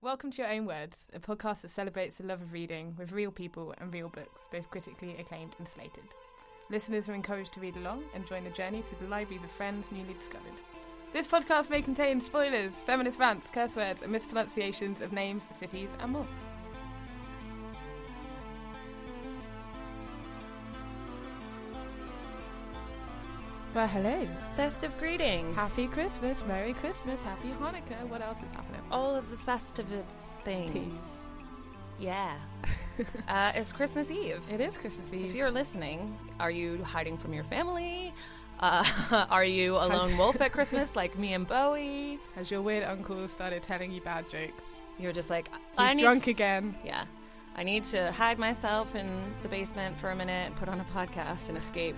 Welcome to Your Own Words, a podcast that celebrates the love of reading with real people and real books, both critically acclaimed and slated. Listeners are encouraged to read along and join the journey through the libraries of friends newly discovered. This podcast may contain spoilers, feminist rants, curse words, and mispronunciations of names, cities, and more. Well, hello. Festive greetings. Happy Christmas, Merry Christmas, Happy Hanukkah. What else is happening? all of the festive things. Teas. Yeah. uh, it's Christmas Eve. It is Christmas Eve. If you're listening, are you hiding from your family? Uh, are you a lone wolf at Christmas like me and Bowie? Has your weird uncle started telling you bad jokes? You're just like, I need drunk s- again. Yeah. I need to hide myself in the basement for a minute, put on a podcast, and escape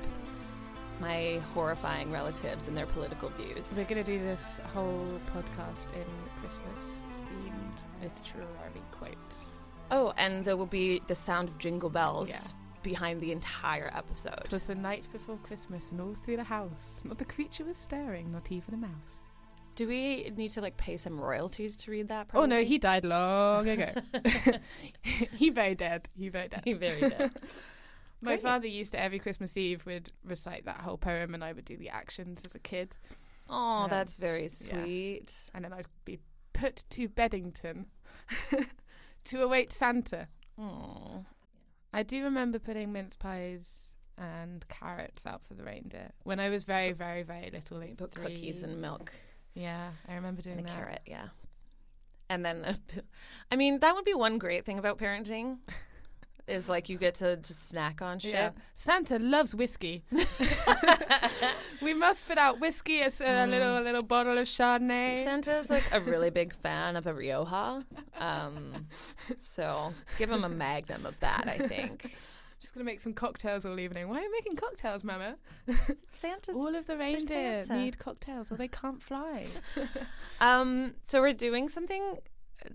my horrifying relatives and their political views. We're going to do this whole podcast in Christmas themed literary quotes. Oh, and there will be the sound of jingle bells Yeah. behind the entire episode. It was the night before Christmas, and all through the house, not a creature was stirring, not even a mouse. Do we need to like pay some royalties to read that? Probably? Oh no, he died long ago. he very dead. He very dead. He very dead. My Great. father used to every Christmas Eve would recite that whole poem, and I would do the actions as a kid, Oh, Um, that's very yeah. sweet. and then I'd be put to Beddington to await Santa. Oh, I do remember putting mince pies and carrots out for the reindeer when I was very, very, very little. Like put three. cookies and milk yeah, I remember doing and that. carrot, yeah. And then, I mean, that would be one great thing about parenting, is like you get to just snack on shit. Yeah, Santa loves whiskey. we must put out whiskey, a, a Mm. little, a little bottle of Chardonnay. Santa's like a really big fan of a Rioja, um, so give him a magnum of that. I think Just gonna make some cocktails all evening. Why are you making cocktails, Mama? Santa's all of the reindeer Santa. need cocktails, or they can't fly. Um, so we're doing something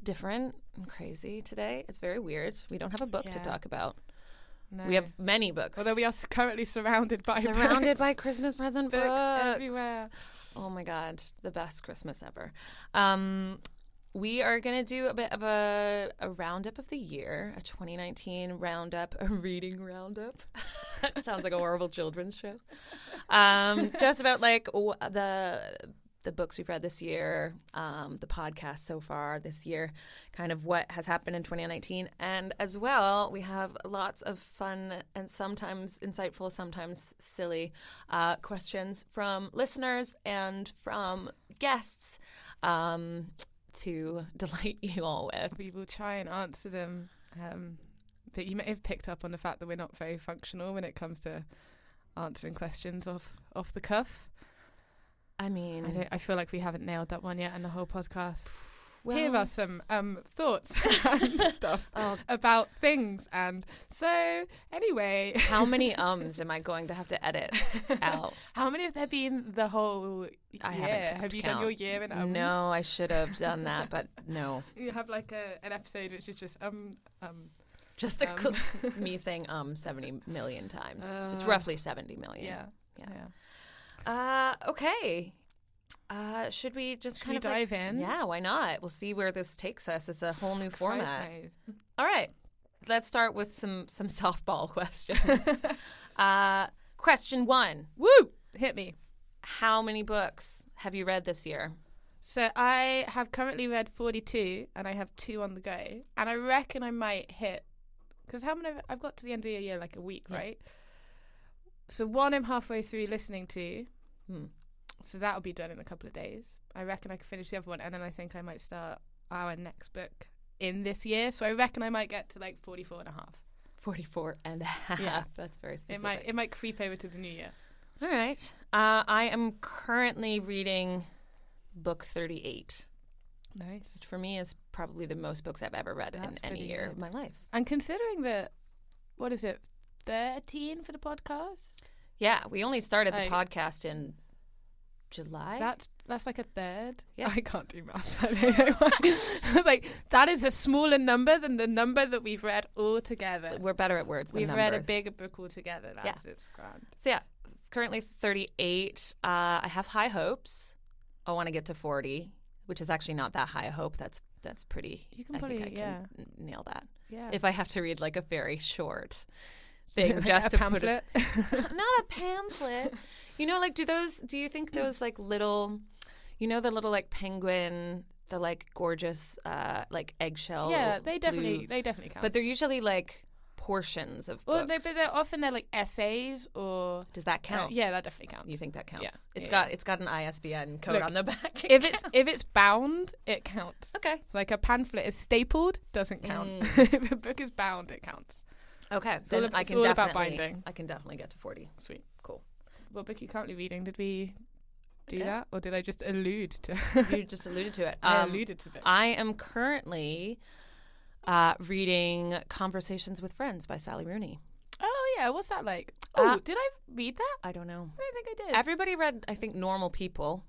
different and crazy today. It's very weird. We don't have a book to talk about. No. We have many books. although we are currently surrounded by surrounded books. by Christmas present books books, everywhere. Oh my god, the best Christmas ever. Um, we are going to do a bit of a, a roundup of the year, a 2019 roundup, a reading roundup. Sounds like a horrible children's show. Um, just about like w- the the books we've read this year, um, the podcast so far this year, kind of what has happened in 2019. And as well, we have lots of fun and sometimes insightful, sometimes silly uh, questions from listeners and from guests um, to delight you all with. We will try and answer them. Um, but you may have picked up on the fact that we're not very functional when it comes to answering questions off off the cuff. I mean, I, I feel like we haven't nailed that one yet in the whole podcast. well, Here are some um, thoughts and stuff oh, about things. And so, anyway, how many ums am I going to have to edit out? how many have there been the whole I year? haven't have you count. done your year in ums? No, I should have done that, but no. You have like a, an episode which is just um um Just the Um. me saying um 70 million times. it's Uh, roughly 70 million. yeah Yeah. yeah. Uh, okay. Uh, should we just Should kind we of like- dive in? Yeah, why not? We'll see where this takes us. It's a whole new format. knows. All right. Let's start with some some softball questions. uh, question 1. Woo! Hit me. How many books have you read this year? So I have currently read 42 and I have two on the go. And I reckon I might hit because how many I've got to the end of the year like a week, Yeah. right? So one I'm halfway through listening to. Hmm. So that'll be done in a couple of days. I reckon I can finish the other one and then I think I might start our next book in this year. So I reckon I might get to like 44 and a half. 44 and a half. Yeah. That's very specific. It might it might creep over to the new year. All right. Uh, I am currently reading book 38, Nice. which for me is probably the most books I've ever read That's in any year good. of my life. And considering that what is it? 13 for the podcast? Yeah, we only started the Like- podcast in July. That's that's like a third. Yeah. I can't do math. I don't know why. I was like, that is a smaller number than the number that we've read all together. We're better at words We've read a bigger book all together. That's it's grand. So yeah, currently 38. Uh, I have high hopes. I want to get to 40, which is actually not that high a hope. That's that's pretty. You can I probably think I can yeah n- nail that. yeah. If I have to read like a very short thing, Like just a to pamphlet. put it, not a pamphlet. You know, like do those? Do you think those like little, you know, the little like penguin, the like gorgeous, uh, like eggshell. yeah, they definitely blue- they definitely count. but they're usually like portions of well, they, books. but they're often they're like essays or Does that uh, count? yeah, that definitely counts. You think that counts? Yeah. It's Yeah, got it's got an ISBN code Look, on the back. It if it's if it's bound, it counts. okay, Like a pamphlet is stapled, doesn't count. Mm. if a book is bound, it counts. Okay, so then I can all about definitely binding. I can definitely get to forty. Sweet. Cool. What book are you currently reading? Did we do Yeah. that, or did I just allude to? You just alluded to it. I Um, alluded to books. I am currently uh, reading Conversations with Friends by Sally Rooney. oh yeah, what's that like? Oh, Uh, did I read that? I don't know. I don't think I did. Everybody read, I think, Normal People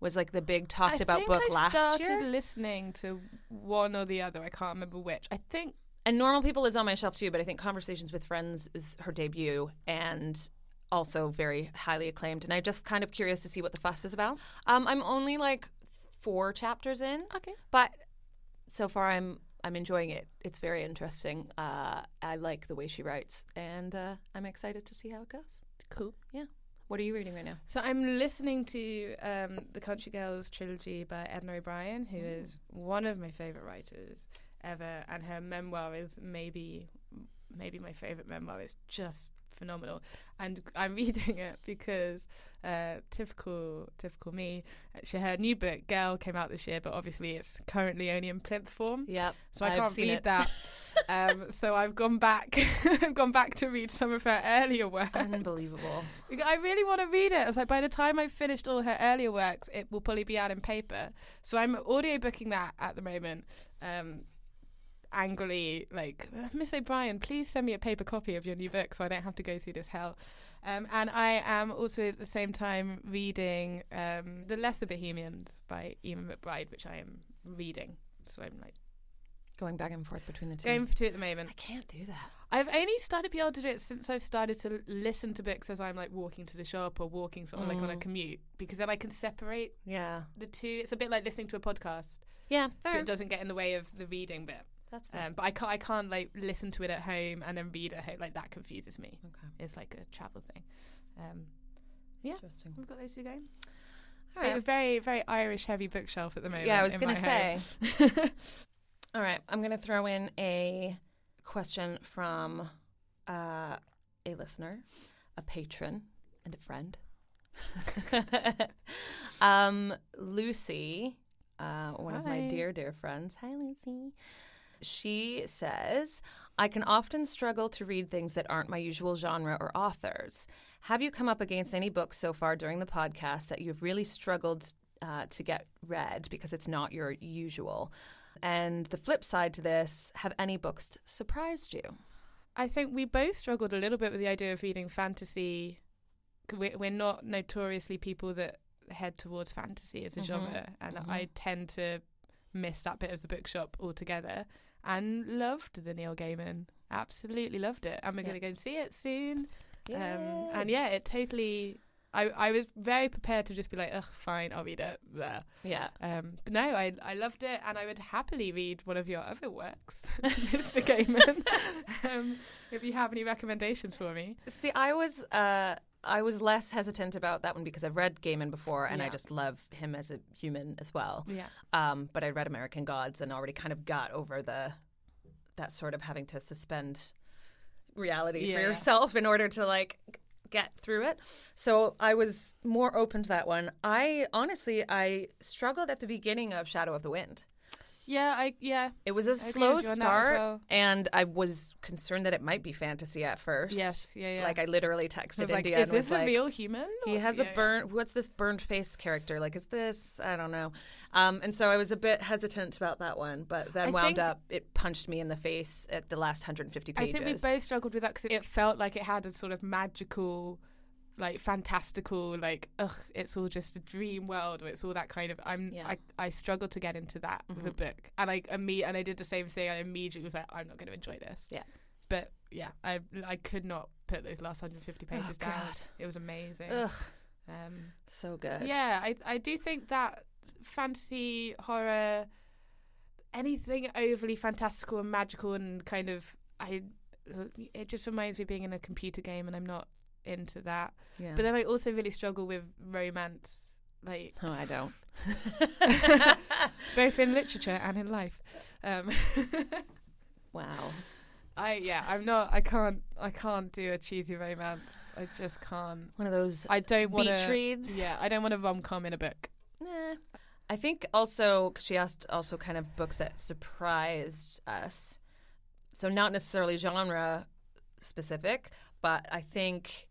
was like the big talked I about book I last started year. listening to one or the other. I can't remember which. I think And Normal People is on my shelf too, but I think Conversations with Friends is her debut and also very highly acclaimed. And I'm just kind of curious to see what the fuss is about. Um, I'm only like four chapters in, okay. but so far I'm I'm enjoying it. It's very interesting. Uh, I like the way she writes, and uh, I'm excited to see how it goes. Cool. Yeah. What are you reading right now? So I'm listening to um, the Country Girls trilogy by Edna O'Brien, who Mm. is one of my favorite writers ever, and her memoir is maybe maybe my favorite memoir. It's just phenomenal, and I'm reading it because uh, typical typical me. She her new book Girl came out this year, but obviously it's currently only in plinth form, Yep. so I I've can't read it. that. um, so I've gone back. I've gone back to read some of her earlier work. Unbelievable. I really want to read it. I was like, by the time I've finished all her earlier works, it will probably be out in paper. So I'm audiobooking that at the moment. Um, angrily, like, Miss O'Brien, please send me a paper copy of your new book so I don't have to go through this hell. Um, and I am also at the same time reading um, The Lesser Bohemians by Eimear McBride, which I am reading. So I'm like Going back and forth between the two. going for two at the moment. I can't do that. I've only started being able to do it since I've started to listen to books as I'm like walking to the shop or walking sort of like on a Mm. commute because then I can separate Yeah. the two. It's a bit like listening to a podcast, Yeah. so it doesn't get in the way of the reading bit. That's. Um, but I can't, I can't like listen to it at home and then read at home. Like that confuses me. okay. It's like a travel thing. Um, Interesting. we've got those two going. All But right. A very, very Irish heavy bookshelf at the moment. Yeah, I was gonna say. All right, I'm going to throw in a question from uh, a listener, a patron, and a friend. um, Lucy, uh, one of my dear, dear friends. Hi, Lucy. She says, I can often struggle to read things that aren't my usual genre or authors. Have you come up against any books so far during the podcast that you've really struggled uh, to get read because it's not your usual? And the flip side to this, have any books surprised you? I think we both struggled a little bit with the idea of reading fantasy. We're, not notoriously people that head towards fantasy as a Mhm, genre, and mhm. I tend to miss that bit of the bookshop altogether. And loved the Neil Gaiman, absolutely loved it, and we're Yeah. going to go and see it soon. Um, and yeah, it totally. I I was very prepared to just be like, ugh, fine, I'll read it. Blah. yeah. Um, but no, I I loved it, and I would happily read one of your other works, Mr. Gaiman. um, if you have any recommendations for me, See, I was uh, I was less hesitant about that one because I've read Gaiman before, and I just love him as a human as well. yeah, Um, but I read American Gods and already kind of got over the that sort of having to suspend reality for yourself in order to like get through it. So I was more open to that one. I honestly I struggled at the beginning of Shadow of the Wind. Yeah, I yeah, It was a slow with you on that as start, well. and I was concerned that it might be fantasy at first. yes, yeah, yeah. Like I literally I texted was like, India is this a like, real human? he has yeah, a yeah. What's this burnt face character? Like, is this? I don't know. Um, and so I was a bit hesitant about that one, but then I wound think- up. It punched me in the face at the last 150 pages. I think we both struggled with that because it felt like it had a sort of magical, like fantastical, like ugh, it's all just a dream world, or it's all that kind of. I'm Yeah. I I struggled to get into that with a Mhm. book, and I imme- and I did the same thing. I immediately was like, I'm not going to enjoy this. Yeah. But yeah, I I could not put those last 150 pages oh down. God, It was amazing. ugh, Um, so good. yeah, I I do think that fantasy horror. anything overly fantastical and magical and kind of I it just reminds me of being in a computer game and I'm not into that. Yeah. But then I also really struggle with romance, like oh, I don't. both in literature and in life. Um, wow. I yeah, I'm not. I can't. I can't do a cheesy romance. I just can't. One of those I don't want beach to. reads. Yeah, I don't want a rom com in a book. Nah. I think also she asked also kind of books that surprised us. So not necessarily genre specific, but I think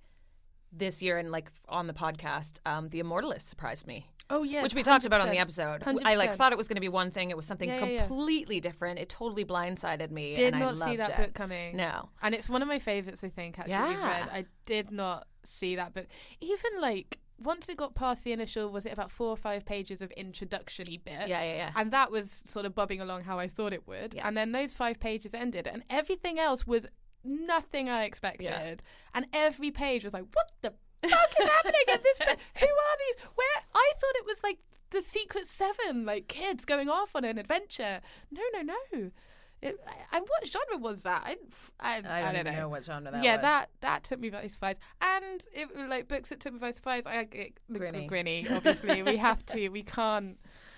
this year and like on the podcast, um, The Immortalist surprised me, Oh yeah, which we talked about on the 100%. episode. I like thought it was going to be one thing. It was something Yeah, yeah, yeah. completely different. It totally blindsided me, Did and not I see that it. book coming. No, and it's one of my favorites. I think actually Yeah. read. I did not see that book. Even like once it got past the initial, was it about four or five pages of introductiony bit? yeah, yeah, yeah. And that was sort of bobbing along how I thought it would. Yeah. And then those five pages ended, and everything else was nothing I expected. And every page was like, what the fuck is happening in this bit? Who are these? Where? I thought it was like the Secret Seven, like kids going off on an adventure. No, no, no. It, I, I- what genre was that? I, I, I don't, I don't know. know what genre that yeah, was. that that took me by surprise. And it like books that took me by surprise. I get the Grinny. Grinny. Obviously, we have to. We can't.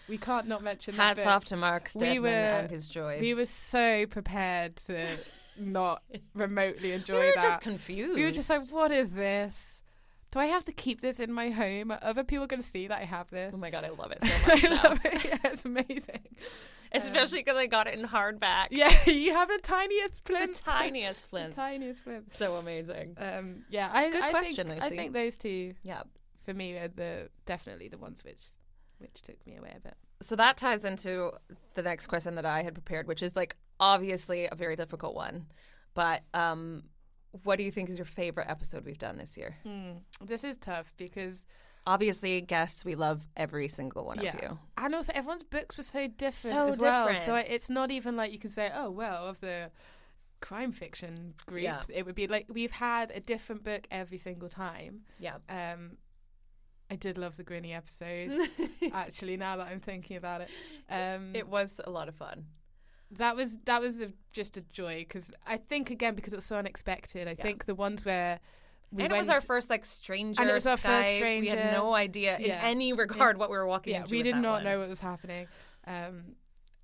We can't not mention that. Hats off to Mark Stedman were- and his joys. We were so prepared to not remotely enjoy We were that. just confused. we were just like, what is this? Do I have to keep this in my home? Are other people going to see that I have this? oh my god, I love it so much I now. love it. Yeah, it's amazing. Especially because I got it in hardback. Yeah, you have the tiniest The plinth. tiniest the tiniest plinth. So amazing. Um, yeah, I, Good I question, think I think those two Yeah. for me are the definitely the ones which which took me away a bit. So that ties into the next question that I had prepared, which is like obviously a very difficult one. But um, what do you think is your favorite episode we've done this year? Hmm. This is tough because Obviously, guests, we love every single one Yeah. of you. and also everyone's books were so different So as well. So different. It's not even like you can say, oh well, of the crime fiction group, Yeah. it would be like we've had a different book every single time. Yeah. Um, I did love the Grinny episode. actually, now that I'm thinking about it, um, it was a lot of fun. that was that was a, just a joy because I think again because it was so unexpected. I Yeah. think the ones where we and it was our first like stranger And it was our first Skype. We had no idea in any regard what we were walking yeah, into. we did not one. know what was happening. Um,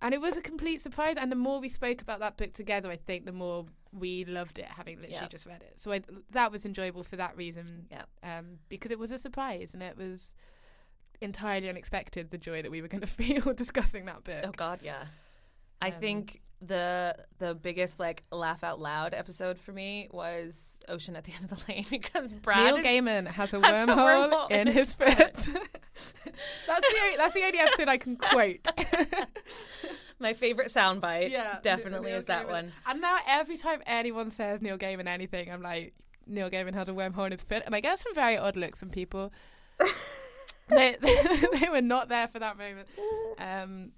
and it was a complete surprise. And the more we spoke about that book together, I think the more we loved it, having literally Yeah. just read it. So I, that was enjoyable for that reason. Yeah. Um, because it was a surprise and it was entirely unexpected the joy that we were going to feel discussing that book. Oh God, yeah. I Um, think the the biggest like laugh out loud episode for me was Ocean at the End of the Lane because Brad Neil is- Gaiman has a has wormhole, wormhole in in his foot. that's the that's the only episode I can quote. my favorite soundbite. yeah, definitely Neil is that one. And now every time anyone says Neil Gaiman anything, I'm like, Neil Gaiman has a wormhole in his foot, and I get some very odd looks from people. They, they were not there for that moment. Um,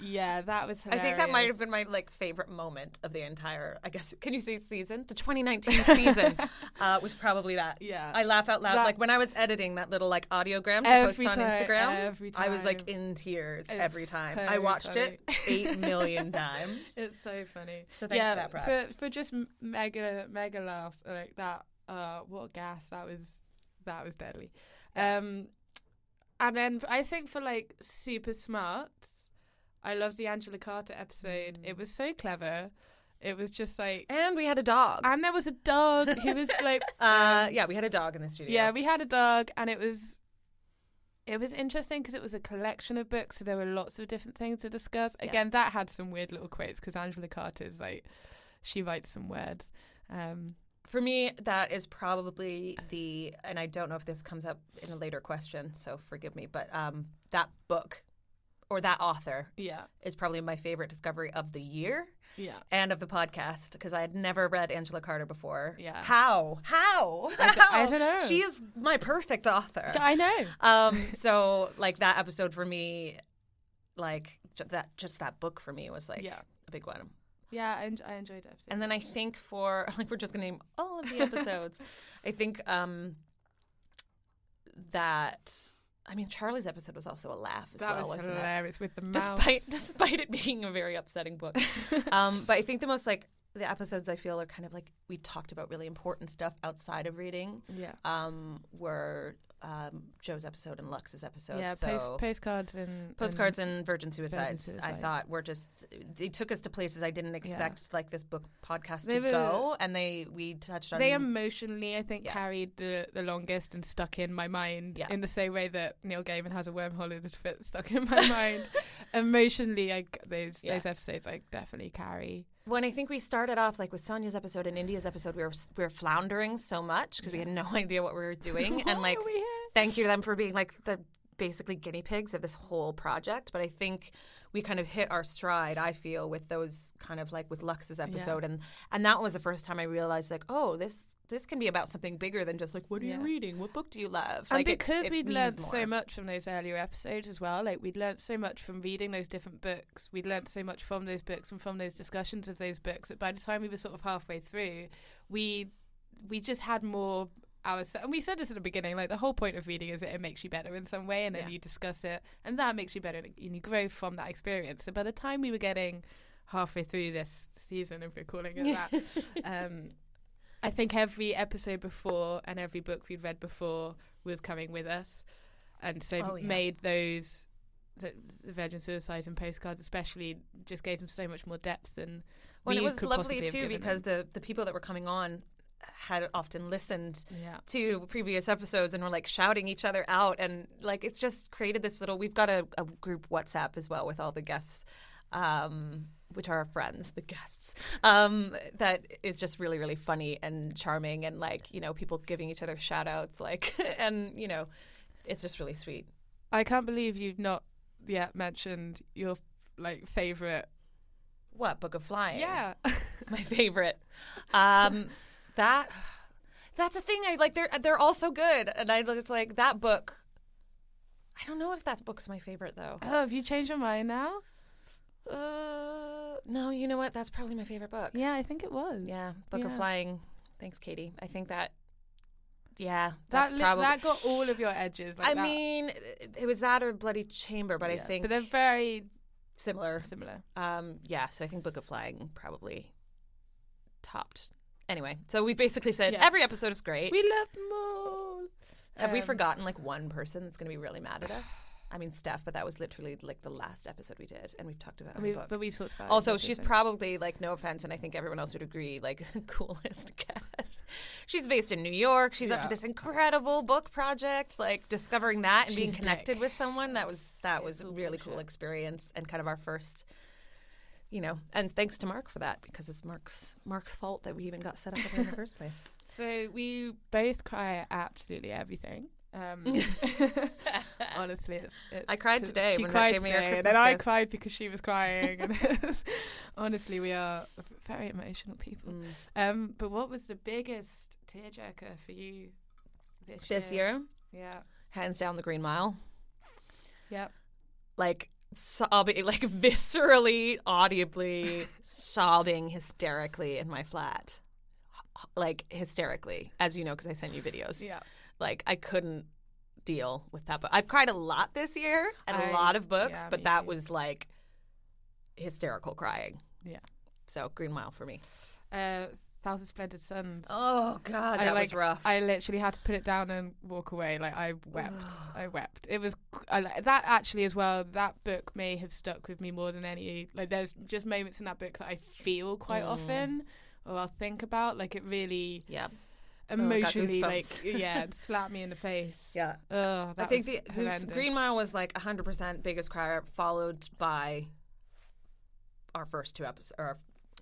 yeah, that was. I think that might have been my like favorite moment of the entire. I guess can you say season? The 2019 season uh, was probably that. Yeah. I laugh out loud That- like when I was editing that little like audiogram to post on time, Instagram. I was like in tears It's every time. so I watched it eight million times. It's so funny. So thanks yeah, for that, Brad. For for just mega mega laughs like that. Uh, what gas that was. That was deadly. Um, and then I think for like super smarts, I love the Angela Carter episode. Mm. It was so clever. It was just like, And we had a dog. and there was a dog who was like, Uh, um, yeah, we had a dog in the studio. yeah, we had a dog, and it was. It was interesting because it was a collection of books, so there were lots of different things to discuss. Yeah. Again, that had some weird little quotes because Angela Carter is like, she writes some words. Um, For me, that is probably the, and I don't know if this comes up in a later question, so forgive me, but um, that book or that author yeah, is probably my favorite discovery of the year yeah. and of the podcast because I had never read Angela Carter before. Yeah. How? How? I d- I How? don't know. She is my perfect author. I know. Um, so like that episode for me, like j- that, just that book for me was like Yeah. a big one. Yeah, I, en- I enjoyed it. And then I think for like we're just gonna name all of the episodes. I think um that I mean, Charlie's episode was also a laugh as that well, was wasn't it? hilarious with the mouse. Despite despite it being a very upsetting book, um, but I think the most like the episodes I feel are kind of like we talked about really important stuff outside of reading. yeah. Um, were um, Joe's episode and Lux's episode. yeah, so post, postcards and postcards and Virgin Suicides, I Suicides. thought were just they took us to places I didn't expect like this book podcast They to were- go, and they we touched on they emotionally, I think, Yeah. carried the, the longest and stuck in my mind Yeah. in the same way that Neil Gaiman has a wormhole his foot stuck in my mind. Emotionally, I, those Yeah. those episodes I definitely carry. when I think we started off like with Sonia's episode and India's episode, we were we were floundering so much because we had no idea what we were doing, and like are we here? Thank you to them for being like the basically guinea pigs of this whole project. But I think we kind of hit our stride. I feel with those kind of like with Lux's episode, and and that was the first time I realized like, oh, this this can be about something bigger than just like what are Yeah. you reading, what book do you love, and Like, because it we'd means learned so much from those earlier episodes as well like we'd learned so much from reading those different books we'd learned so much from those books and from those discussions of those books that by the time we were sort of halfway through we we just had more and we said this at the beginning like the whole point of reading is that it makes you better in some way and then Yeah. you discuss it and that makes you better and you grow from that experience so by the time we were getting halfway through this season if we're calling it that um, I think every episode before and every book we'd read before was coming with us, and so Oh, yeah. made those the, the Virgin Suicides and postcards especially just gave them so much more depth than Well, we it was lovely too because them. the the people that were coming on had often listened yeah. to previous episodes and were like shouting each other out. And like it's just created this little we've got a, a group whatsapp as well with all the guests um which are our friends the guests um that is just really really funny and charming and like you know people giving each other shout outs like and you know it's just really sweet. I can't believe you've not yet mentioned your like favorite what book of flying? Yeah. My favorite. Um, that that's a thing. I like. They're they're all so good, and I it's like that book. I don't know if that book's my favorite though. oh have you changed your mind now Uh, no, you know what? That's probably my favorite book. yeah I think it was Yeah, Book of Yeah. Flying. Thanks, Katie. I think that. Yeah, that that's li- probably. that got all of your edges like I that. mean, it- it was that or Bloody Chamber, but I Yeah, think but they're very similar. similar Um, yeah, so I think Book of Flying probably topped. Anyway, so we've basically said Yeah. every episode is great. we love them all Have we Um, forgotten like one person that's going to be really mad at us? I mean, Steph, but that was literally like the last episode we did, and we've talked about we, book. but we talked about it Also, she's episode. probably like no offense, and I think everyone else would agree, like coolest guest. She's based in New York. She's up to this incredible book project, like discovering that and being connected dick. with someone. That was that was It's a all really cool experience and kind of our first. You know, and thanks to Mark for that because it's Mark's Mark's fault that we even got set up in the first place. So we both cry at absolutely everything. Um, honestly, it's, it's I cried today She cried gave me her today, and then I cried because she was crying. And honestly, we are very emotional people. Mm. Um, but what was the biggest tearjerker for you this, This year, Yeah. hands down, the Green Mile. Yep. like sobbing, like viscerally, audibly sobbing hysterically in my flat. Like hysterically, as you know, because I sent you videos. Yeah. Like I couldn't deal with that. But I've cried a lot this year and a I- lot of books, yeah, but that too. was like hysterical crying. Yeah. So Green Mile for me. Uh, Thousand Splendid Suns. Oh God, I that like, was rough. I literally had to put it down and walk away. Like I wept. I wept. It was I, that actually as well. That book may have stuck with me more than any. Like there's just moments in that book that I feel quite Mm. often, or I'll think about. Like it really yeah, emotionally, like yeah, slap me in the face. yeah. Oh, I think the, the. Green Mile was like 100% biggest crier, followed by our first two episodes, or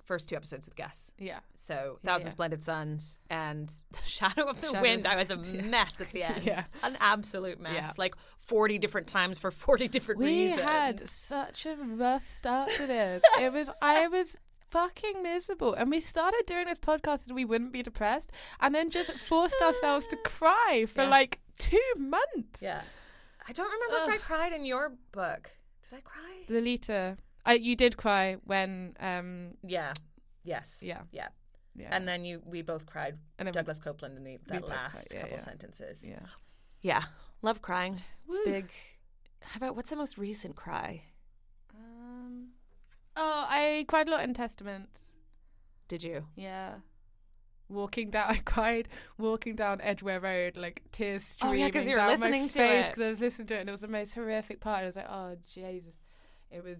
first two episodes with guests. Yeah. So Thousand yeah. Splendid Suns and The Shadow of the Shadows Wind. I was a mess at the end. Yeah. An absolute mess. Yeah. Like 40 different times for 40 different We reasons. We had such a rough start to this. it was I was fucking miserable. And we started doing this podcast so we wouldn't be depressed and then just forced ourselves to cry for Yeah. like two months. Yeah. I don't remember if I cried in your book. Did I cry? Lolita. I, you did cry when um Yeah. Yes. yeah. Yeah. Yeah. And then you, we both cried. And then- Douglas Coupland in the that last cried, yeah, couple yeah. sentences. yeah. Yeah. Love crying. It's Woo. big. How about what's the most recent cry? Um, oh, I cried a lot in Testaments. Did you? Yeah. Walking down, I cried walking down Edgware Road, like tears Oh, streaming yeah, 'cause you were down listening my to face it. because I was listening to it, and it was the most horrific part. I was like, oh Jesus, it was.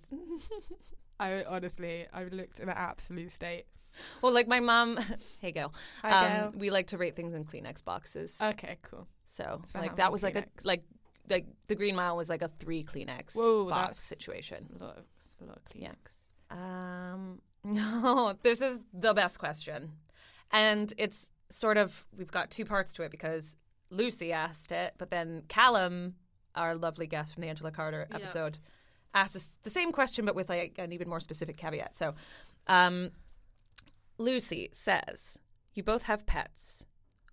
I honestly, I looked in an absolute state. Well, like my mom. hey, Gail. Hi, um. We like to rate things in Kleenex boxes. Okay, cool. so, so like that many was like a Kleenex? like like the Green Mile was like a three Kleenex Whoa, box that's situation. A lot of, that's a lot of Yeah. Kleenex. Um, no, this is the best question. And it's sort of, we've got two parts to it because Lucy asked it, but then Callum, our lovely guest from the Angela Carter Yeah. episode, asked us the same question, but with like an even more specific caveat. So, um, Lucy says, You both have pets.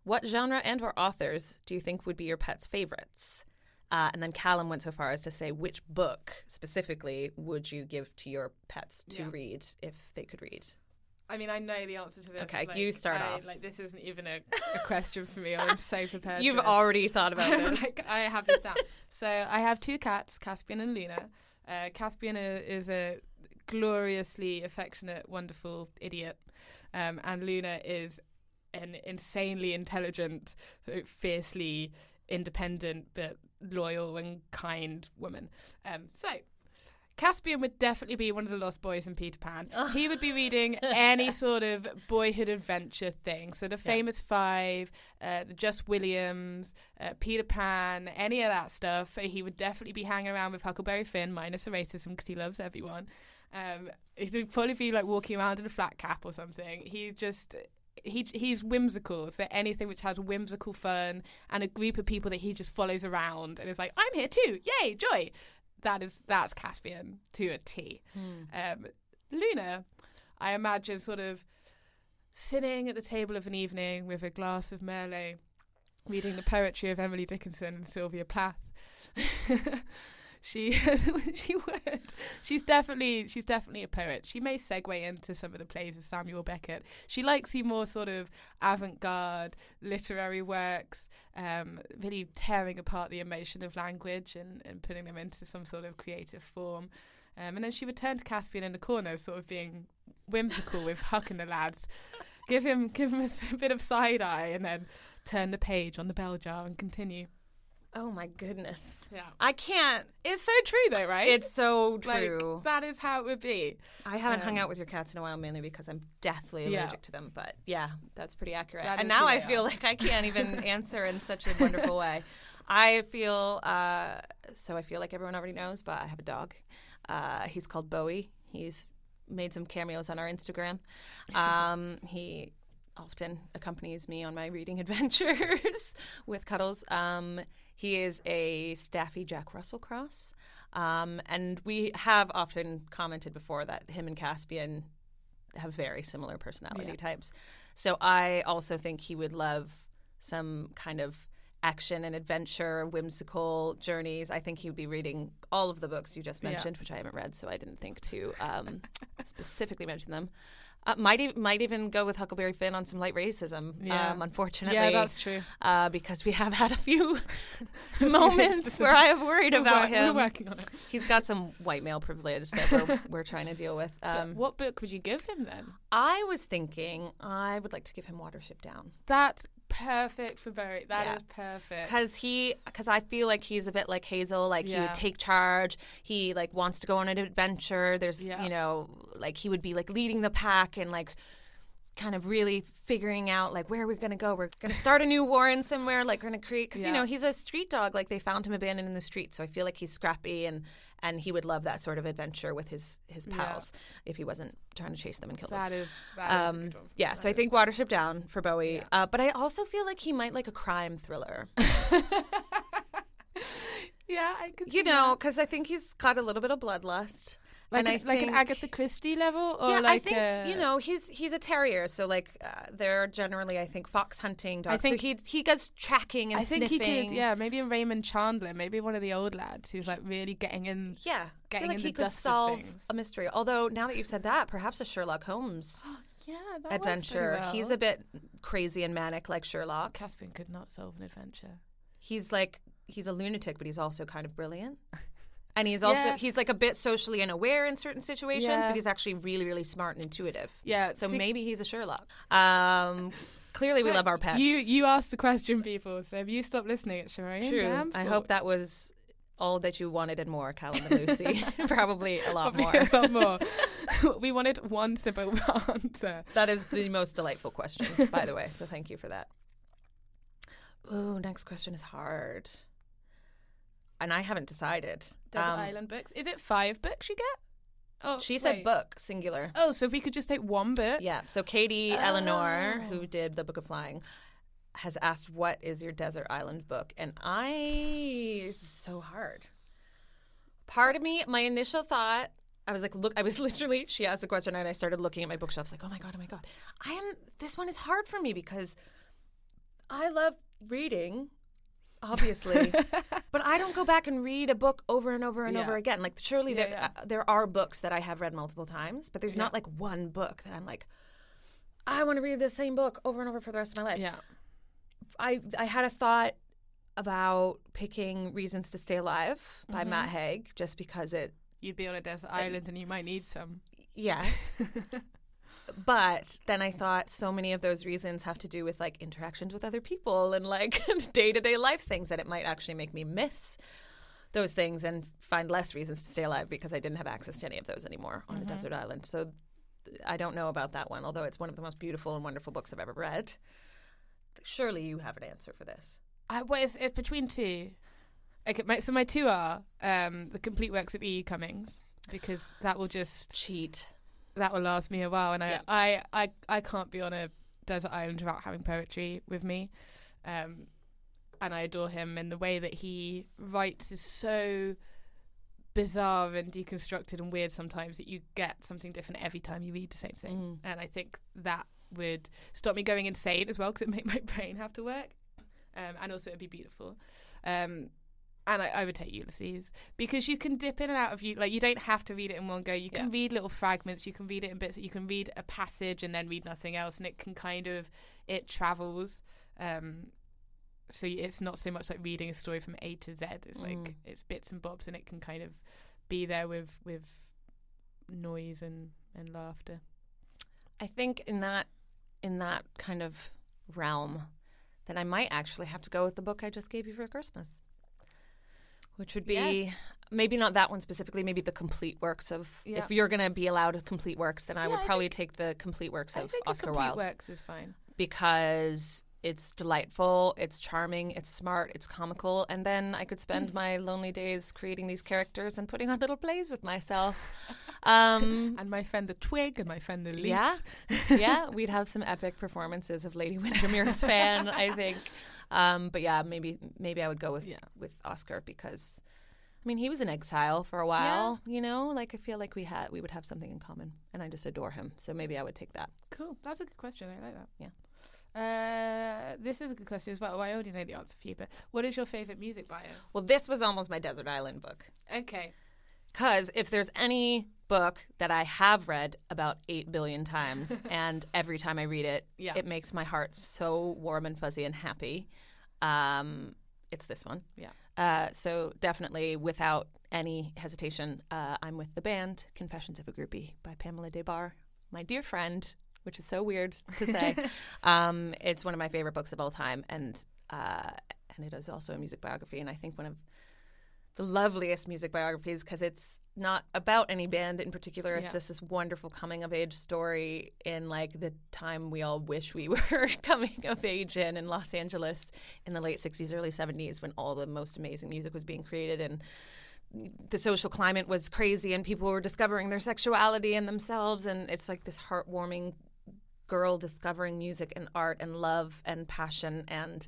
What genre and or authors do you think would be your pet's favorites? Uh, and then Callum went so far as to say, which book specifically would you give to your pets to Yeah. read if they could read? I mean, I know the answer to this. Okay, like, you start I- off. Like, this isn't even a, a question for me. I'm so prepared. You've already thought about this. like, I have this down. so I have two cats, Caspian and Luna. Uh, Caspian is a gloriously affectionate, wonderful idiot, um, and Luna is an insanely intelligent, fiercely independent, but loyal and kind woman. Um, so. Caspian would definitely be one of the lost boys in Peter Pan. He would be reading any sort of boyhood adventure thing. So the famous five, uh, the Just Williams, uh, Peter Pan, any of that stuff. He would definitely be hanging around with Huckleberry Finn, minus the racism because he loves everyone. Um, he'd probably be like walking around in a flat cap or something. He just. He he's whimsical, so anything which has whimsical fun and a group of people that he just follows around and is like, "I'm here too, yay, joy!" That is that's Caspian to a T. Um, Luna, I imagine sort of sitting at the table of an evening with a glass of Merlot, reading the poetry of Emily Dickinson and Sylvia Plath. she she would she's definitely she's definitely a poet. She may segue into some of the plays of Samuel Beckett. She likes you more sort of avant-garde literary works, um, really tearing apart the emotion of language and, and putting them into some sort of creative form. Um, and then she would turn to Caspian in the corner, sort of being whimsical with Huck and the lads. Give him give him a, a bit of side eye, and then turn the page on the bell jar and continue. Oh my goodness. Yeah, I can't. it's so true though, right? It's so like true. that is how it would be. I haven't hung um, out with your cats in a while, mainly because I'm deathly Yeah. allergic to them. But yeah, that's pretty accurate. That and now I feel like I can't even answer in such a wonderful way. I feel uh, so. I feel like everyone already knows, but I have a dog. Uh, he's called Bowie. He's made some cameos on our Instagram. Um, he often accompanies me on my reading adventures with Cuddles. Um, he is a Staffy Jack Russell cross. Um, and we have often commented before that him and Caspian have very similar personality Yeah. types. So I also think he would love some kind of action and adventure, whimsical journeys. I think he would be reading all of the books you just Yeah. mentioned, which I haven't read, so I didn't think to um, specifically mention them. Uh, might e- might even go with Huckleberry Finn on some light racism. Yeah. Um, unfortunately, Yeah, that's true. uh, because we have had a few moments where I have worried We're about wor- him. We're working on it. He's got some white male privilege that we're, we're trying to deal with. So Um, what book would you give him then? I was thinking I would like to give him Watership Down That's perfect for Barry. That is Yeah. perfect. because he because I feel like he's a bit like Hazel. Like he would take charge. He like wants to go on an adventure. There's Yeah. you know like he would be like leading the pack and like kind of really figuring out like where we're gonna go. We're gonna start a new warren somewhere. Like we're gonna create because you know he's a street dog. Like they found him abandoned in the street. So I feel like he's scrappy and and he would love that sort of adventure with his his Yeah. pals if he wasn't trying to chase them and kill them. That is that is a Um, one. yeah, That so I think Watership Down for Bowie. Yeah. Uh, but I also feel like he might like a crime thriller. yeah, I could. You know, because I think he's got a little bit of bloodlust. Like and a- I like an Agatha Christie level, or yeah, like I think a, you know he's he's a terrier, so like uh, they're generally I think fox hunting dogs. I think- so he he does tracking and I think sniffing. he could, yeah, maybe a Raymond Chandler, maybe one of the old lads who's like really getting in. Yeah, Getting like in he the could dust solve a mystery. Although now that you've said that, perhaps a Sherlock Holmes Yeah, adventure. well. He's a bit crazy and manic like Sherlock. Caspian could not solve an adventure. He's like he's a lunatic, but he's also kind of brilliant. And he's also Yeah. he's like a bit socially unaware in certain situations, Yeah. but he's actually really, really smart and intuitive. Yeah. So see- maybe he's a Sherlock. Um, clearly, we love our pets. You you asked the question, people. So if you stop listening, it's your own True. damn I hope that was all that you wanted and more, Callum and Lucy. Probably a lot Probably more. a lot more. we wanted one simple answer. That is the most delightful question, by the way. So thank you for that. Ooh, next question is hard. And I haven't decided. Desert Um, Island books. Is it five books you get? Oh, She said wait. book, singular. Oh, so if we could just take one book. Yeah. So Katie Eleanor, Oh. who did the Book of Flying, has asked, "What is your desert island book?" And I, it's so hard. Part of me, my initial thought, I was like, "Look," I was literally. She asked the question, and I started looking at my bookshelves, like, "Oh my god, oh my god." I am. This one is hard for me because I love reading. Obviously, but I don't go back and read a book over and over and Yeah. over again. Like, surely Yeah, there yeah. Uh, there are books that I have read multiple times, but there's not like one book that I'm like, I want to read the same book over and over for the rest of my life. Yeah. I I had a thought about picking Reasons to Stay Alive by Mm-hmm. Matt Haig just because it You'd be on a desert island and you might need some. yes. but then I thought so many of those reasons have to do with like interactions with other people and like day-to-day life things that it might actually make me miss those things and find less reasons to stay alive because I didn't have access to any of those anymore on a desert island. So I don't know about that one, although it's one of the most beautiful and wonderful books I've ever read. Surely you have an answer for this. I, it's, it's between two. Okay, my, so my two are um, the complete works of E. E. Cummings because that will just cheat. That will last me a while, and I, Yeah. I, I, I can't be on a desert island without having poetry with me. Um, and I adore him, and the way that he writes is so bizarre and deconstructed and weird sometimes that you get something different every time you read the same thing. Mm. And I think that would stop me going insane as well because it make my brain have to work, um, and also it'd be beautiful. Um, and I, I would take Ulysses because you can dip in and out of you. Like you don't have to read it in one go. You can Yeah. read little fragments. You can read it in bits. You can read a passage and then read nothing else, and it can kind of it travels. Um, so it's not so much like reading a story from A to Z. It's like Mm. it's bits and bobs, and it can kind of be there with with noise and and laughter. I think in that in that kind of realm, then I might actually have to go with the book I just gave you for Christmas, which would be Yes. maybe not that one specifically, maybe the complete works of. Yeah. If you're going to be allowed complete works, then I Yeah, would I probably take the complete works of think Oscar complete Wilde works is fine. because it's delightful, it's charming, it's smart, it's comical, and then I could Mm. spend my lonely days creating these characters and putting on little plays with myself. Um, And my friend the twig and my friend the leaf. yeah, yeah, we'd have some epic performances of Lady Windermere's fan, I think. Um, but yeah, maybe maybe I would go with Yeah. with Oscar because, I mean, he was in exile for a while. You know, like I feel like we had we would have something in common, and I just adore him. So maybe I would take that. Cool. That's a good question. I like that. Yeah. Uh, this is a good question as well. I already know the answer for you, but what is your favorite music bio? Well, this was almost my desert island book. Okay. Because if there's any book that I have read about 8 billion times, and every time I read it, Yeah. it makes my heart so warm and fuzzy and happy, um, it's this one. Yeah. Uh, so definitely, without any hesitation, uh, I'm with the band Confessions of a Groupie by Pamela Des Barres, my dear friend, which is so weird to say. um, it's one of my favorite books of all time, and uh, and it is also a music biography, and I think one of the loveliest music biographies because it's not about any band in particular. It's Yeah. just this wonderful coming of age story in like the time we all wish we were coming of age in in Los Angeles in the late 60s, early 70s when all the most amazing music was being created and the social climate was crazy and people were discovering their sexuality and themselves and it's like this heartwarming girl discovering music and art and love and passion and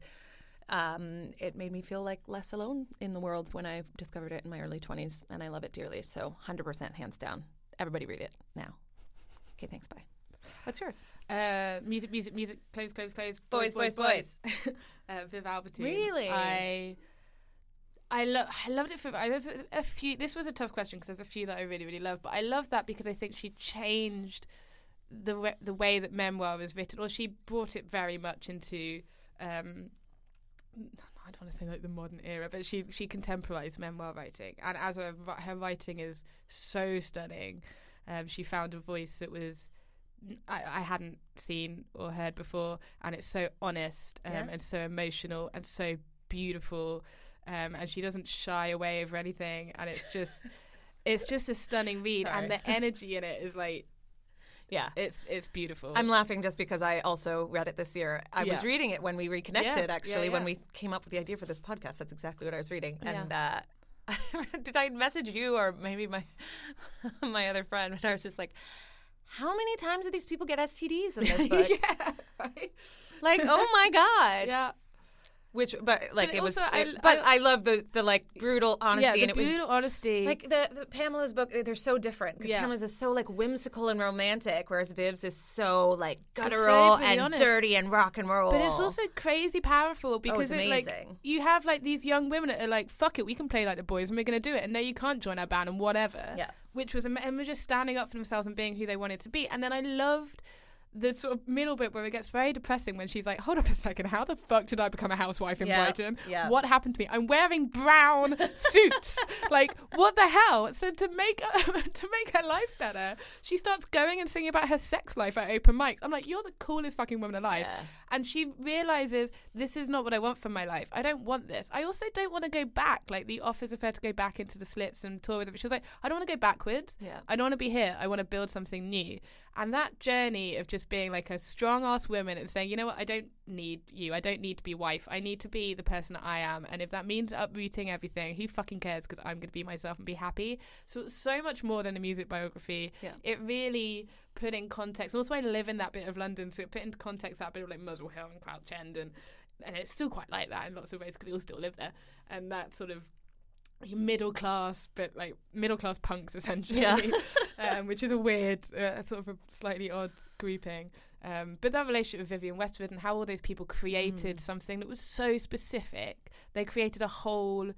um, it made me feel like less alone in the world when I discovered it in my early 20s, and I love it dearly. So, 100% hands down. Everybody read it now. Okay, thanks. Bye. What's yours? Uh, music, music, music. Clothes, clothes, clothes. Boys, boys, boys. uh, Viv Albertine. Really? I. I love. I loved it for. There's a, few. This was a tough question because there's a few that I really, really love. But I love that because I think she changed the way, the way that memoir was written, or she brought it very much into um, I don't want to say like the modern era, but she she contemporized memoir writing, and as her her writing is so stunning, um, she found a voice that was I, I hadn't seen or heard before, and it's so honest um, Yeah. and so emotional and so beautiful, um, and she doesn't shy away over anything, and it's just it's just a stunning read, Sorry. and the energy in it is like Yeah. it's it's beautiful. I'm laughing just because I also read it this year. I was reading it when we reconnected, Yeah, actually, yeah, when we came up with the idea for this podcast. That's exactly what I was reading. Yeah. And uh, did I message you or maybe my my other friend? And I was just like, how many times do these people get STDs in this book? yeah, right? Like, oh my god! yeah. Which, but like But it was, also, I- but I- I, love the the like brutal honesty, yeah, the and it was brutal honesty. like the, the Pamela's book. They're so different because Yeah. Pamela's is so like whimsical and romantic, whereas Viv's is so like guttural brutally and honest. dirty and rock and roll. But it's also crazy powerful because Oh, it's it like you have like these young women that are like, "Fuck it, we can play like the boys and we're gonna do it." And no, you can't join our band and whatever. Yeah. Which was and we're just standing up for themselves and being who they wanted to be. And then I loved the sort of middle bit where it gets very depressing when she's like, "Hold up a second, how the fuck did I become a housewife in Yeah, Brighton? yeah. What happened to me? I'm wearing brown suits. like, what the hell?" So to make to make her life better, she starts going and singing about her sex life at open mics. I'm like, "You're the coolest fucking woman alive." Yeah. and she realizes this is not what I want from my life. I don't want this. I also don't want to go back. Like the offers of her to go back into the slits and tour with them. She was like, I don't want to go backwards. Yeah. I don't want to be here. I want to build something new. And that journey of just being like a strong ass woman and saying, you know what, I don't need you. I don't need to be wife. I need to be the person that I am. And if that means uprooting everything, who fucking cares? Because I'm going to be myself and be happy. So it's so much more than a music biography. Yeah. It really put in context. Also, I live in that bit of London, so it put into context that bit of like Muswell Hill and Crouch End, and and it's still quite like that in lots of ways because we all still live there, and that sort of middle class, but like middle class punks essentially, Yeah. um, which is a weird, uh, sort of a slightly odd grouping. Um, but that relationship with Vivienne Westwood and how all those people created something that was so specific, they created a whole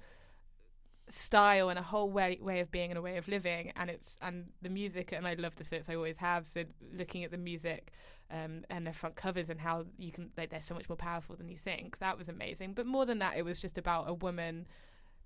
style and a whole way way of being and a way of living and it's and the music and I love the Slits I always have so looking at the music um, and the front covers and how you can like they're so much more powerful than you think that was amazing but more than that it was just about a woman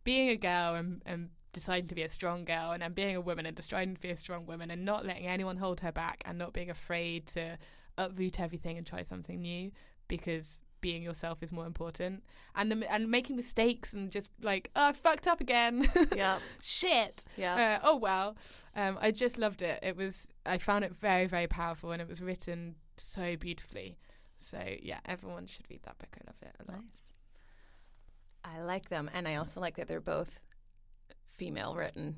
being a girl and, and deciding to be a strong girl and then being a woman and deciding to be a strong woman and not letting anyone hold her back and not being afraid to uproot everything and try something new because being yourself is more important. And the, and making mistakes and just like oh I fucked up again. Yeah. shit. Yeah. uh, oh well. Um, I just loved it. It was I found it very very powerful and it was written so beautifully. So yeah everyone should read that book. I love it a lot. Nice. I like them, and I also like that they're both female written.